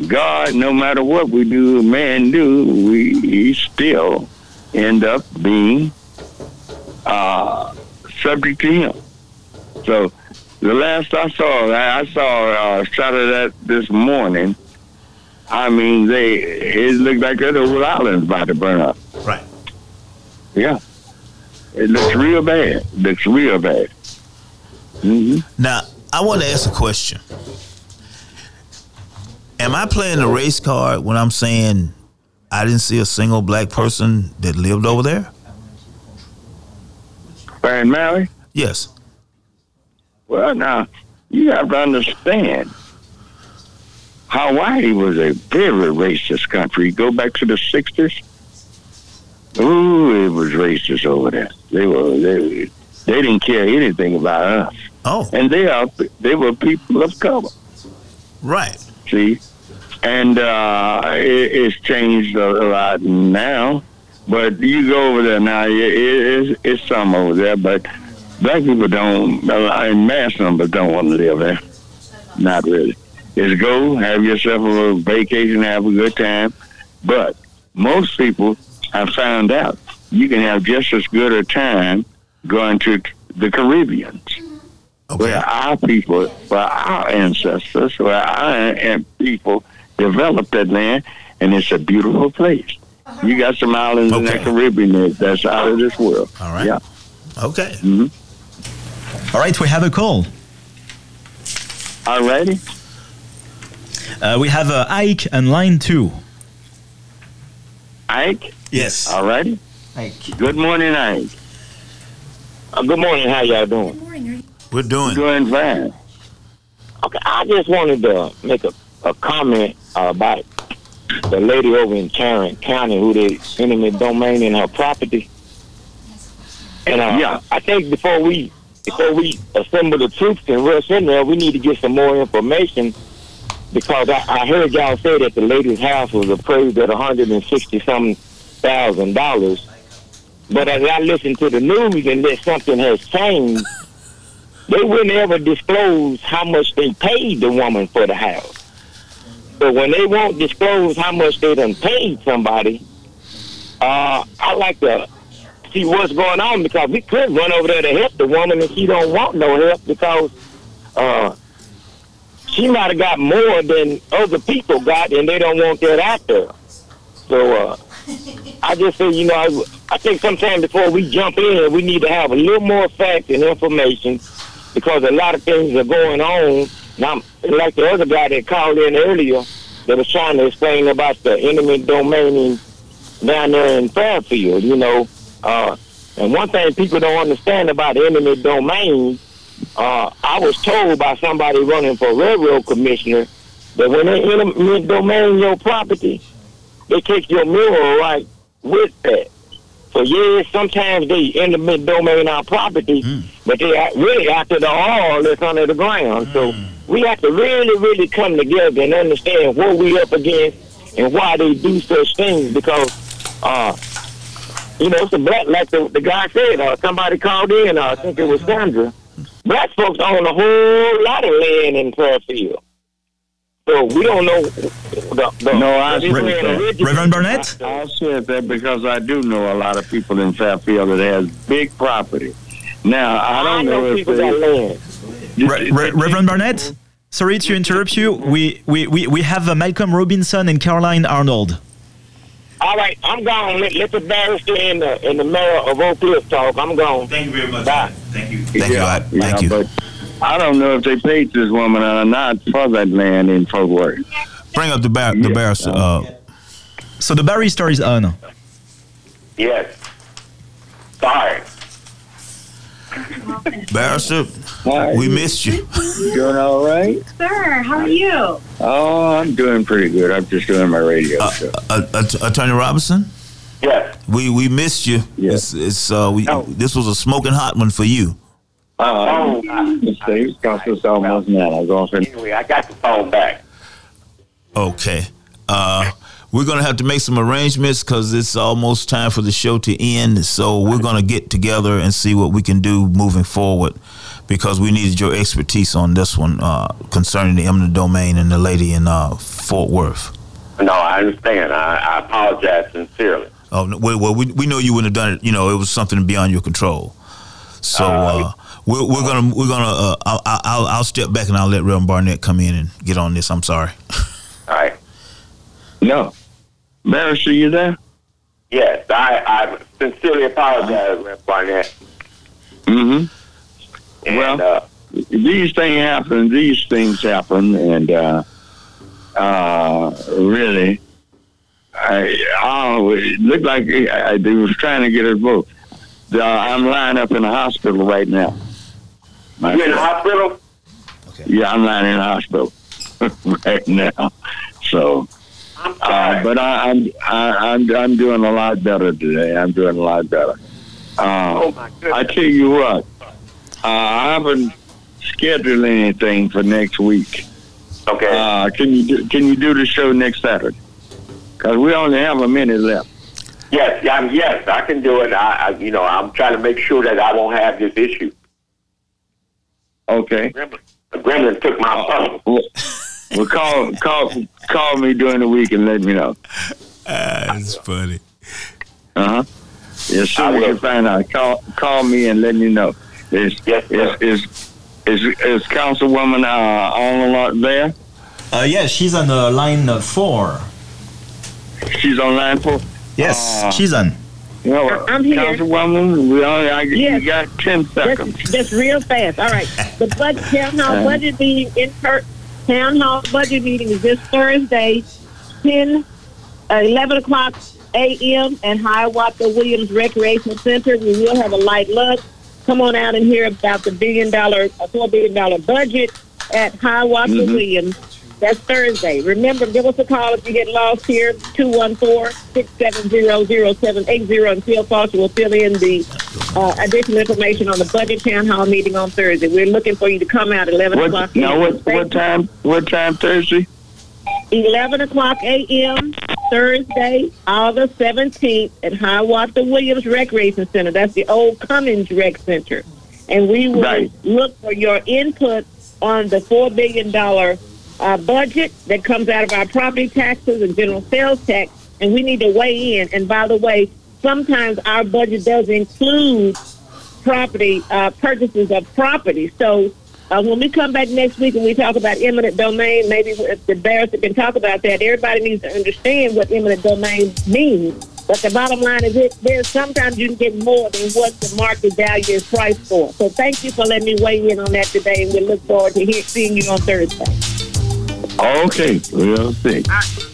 God, no matter what we do, man do, we he still end up being uh, subject to him. So the last I saw, I saw a shot of that this morning. I mean, they it looked like that whole island's about to burn up. Right. Yeah. It looks real bad. looks real bad. hmm Now, I want to ask a question. Am I playing the race card when I'm saying I didn't see a single black person that lived over there? In Maui? Yes. Well, now you have to understand. Hawaii was a very racist country. Go back to the '60s. Ooh, it was racist over there. They were they they didn't care anything about us. Oh, and they are they were people of color. Right. See, and uh, it, it's changed a lot now. But you go over there now, it, it, it's, it's some over there. But black people don't, in mass numbers, don't want to live there. Not really. It's go, have yourself a little vacation, have a good time. But most people have found out you can have just as good a time going to the Caribbean where our people, where our ancestors, where our people developed that land, and it's a beautiful place. You got some islands in that Caribbean that's out of this world. All right. Yeah. Okay. Mm-hmm. All right, we have a call. All righty. Uh, we have uh, Ike on line two. Ike? Yes. All righty. Ike. Good morning, Ike. Uh, good morning. How y'all doing? We're doing doing fine. Okay, I just wanted to make a, a comment uh, about the lady over in Tarrant County who they eminent domain in her property. And uh, yeah, I think before we before we assemble the troops and rush in there, we need to get some more information because I, I heard y'all say that the lady's house was appraised at 160 something thousand dollars. But as I listen to the news and that something has changed, they wouldn't ever disclose how much they paid the woman for the house. But when they won't disclose how much they done paid somebody, uh, I like to see what's going on because we could run over there to help the woman and she don't want no help because uh, she might have got more than other people got and they don't want that out there. So uh, I just say, you know, I, I think sometime before we jump in, we need to have a little more facts and information because a lot of things are going on. Now, like the other guy that called in earlier that was trying to explain about the eminent domain down there in Fairfield, you know. Uh, and one thing people don't understand about eminent domain, uh, I was told by somebody running for railroad commissioner that when they eminent domain your property, they take your mineral right with that. So yes, sometimes they in eminent domain our property, but they really after the oil that's under the ground. So we have to really, really come together and understand what we up against and why they do such things because uh you know, it's a black like the, the guy said, uh, somebody called in, uh, I think it was Sandra. Black folks own a whole lot of land in Fairfield. So we don't know the, the No, I the said land that. originally- I said that because I do know a lot of people in Fairfield that has big property. Now I don't I know, know if people they, got land. Re- Re- Reverend Barnett, sorry to interrupt you. We we, we, we have uh, Malcolm Robinson and Carolyn Arnold. All right, I'm gone. Let, let the barrister and the, and the mayor of Oak Cliff talk. I'm gone. Thank you very much. Bye. Thank you. Thank you. I, yeah, thank you. But I don't know if they paid this woman or not for that land in Fort Worth. Bring up the bar- the barrister. Uh, So the barrister is on. Yes. Sorry. barrister, we missed you. You. Doing all right? Sir, how are you? Oh, I'm doing pretty good. I'm just doing my radio Uh, show. uh, Att- Attorney Robinson. Yes. We we missed you. It's, it's uh we this was a smoking hot one for you. Uh, Steve, it's almost now. I was off Anyway, I got the phone back. Okay. Uh, we're gonna have to make some arrangements because it's almost time for the show to end. So we're gonna get together and see what we can do moving forward because we needed your expertise on this one uh, concerning the eminent domain and the lady in uh, Fort Worth. No, I understand. I, I apologize sincerely. Oh well, well, we we know you wouldn't have done it. You know, it was something beyond your control. So uh, we're we're gonna we're gonna uh, I'll, I'll I'll step back and I'll let Reverend Barnett come in and get on this. I'm sorry. All right. No. Barrister, you there? Yes, I, I sincerely apologize, Rep. Barnett. Mm-hmm. And, well, uh, these things happen. These things happen, and uh, uh, really, I, I it looked like I, I, was trying to get us both. Uh, I'm lying up in the hospital right now. You in the hospital? Yeah, I'm not in the hospital right now. So, uh, but I, I'm I, I'm I'm doing a lot better today. I'm doing a lot better. Uh, Oh, my goodness. I tell you what, uh, I haven't scheduled anything for next week. Okay. Uh, can you do, can you do the show next Saturday? Because we only have a minute left. Yes, yeah, yes, I can do it. I, I, you know, I'm trying to make sure that I won't have this issue. Okay. The gremlin took my phone. Well, well, call call call me during the week and let me know. That's funny. Uh huh. As soon as you find out, call call me and let me know. Is yes, is, is is is Councilwoman uh, on a lot there? Uh, yeah, she's on uh, line uh, four. She's on line four. Yes, Uh, she's on. Well, I'm here. Councilwoman, we only I, Yes. you got ten seconds. Just, just real fast. All right. The budget town hall Uh. budget meeting in per, town hall budget meeting is this Thursday, 10, uh, 11 o'clock a.m. at Hiawatha Williams Recreation Center. We will have a light lunch. Come on out and hear about the billion dollar, uh, four billion dollar budget. at Hiawatha Mhm. Williams. That's Thursday. Remember, give us a call if you get lost here, 214-670-0780, and Phil Foster will fill in the uh, additional information on the budget town hall meeting on Thursday. We're looking for you to come out at 11 o'clock. What, now, what, what time, what time Thursday? 11 o'clock a.m. Thursday, August 17th at Hiawatha Williams Recreation Center. That's the old Cummings Rec Center. And we will look for your input on the $4 billion uh, budget that comes out of our property taxes and general sales tax. And we need to weigh in. And by the way, sometimes our budget does include property uh, purchases of property. So uh, when we come back next week and we talk about eminent domain, maybe if the barrister can talk about that. Everybody needs to understand what eminent domain means. But the bottom line is, it, there's sometimes you can get more than what the market value is priced for. So thank you for letting me weigh in on that today, and we look forward to hear, seeing you on Thursday. Okay, we'll see.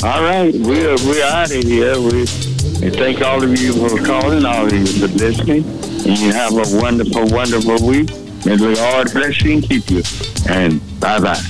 All right, we're we're out of here. We thank all of you for calling, all of you for listening, and you have a wonderful, wonderful week. May the Lord bless you and keep you. And bye bye.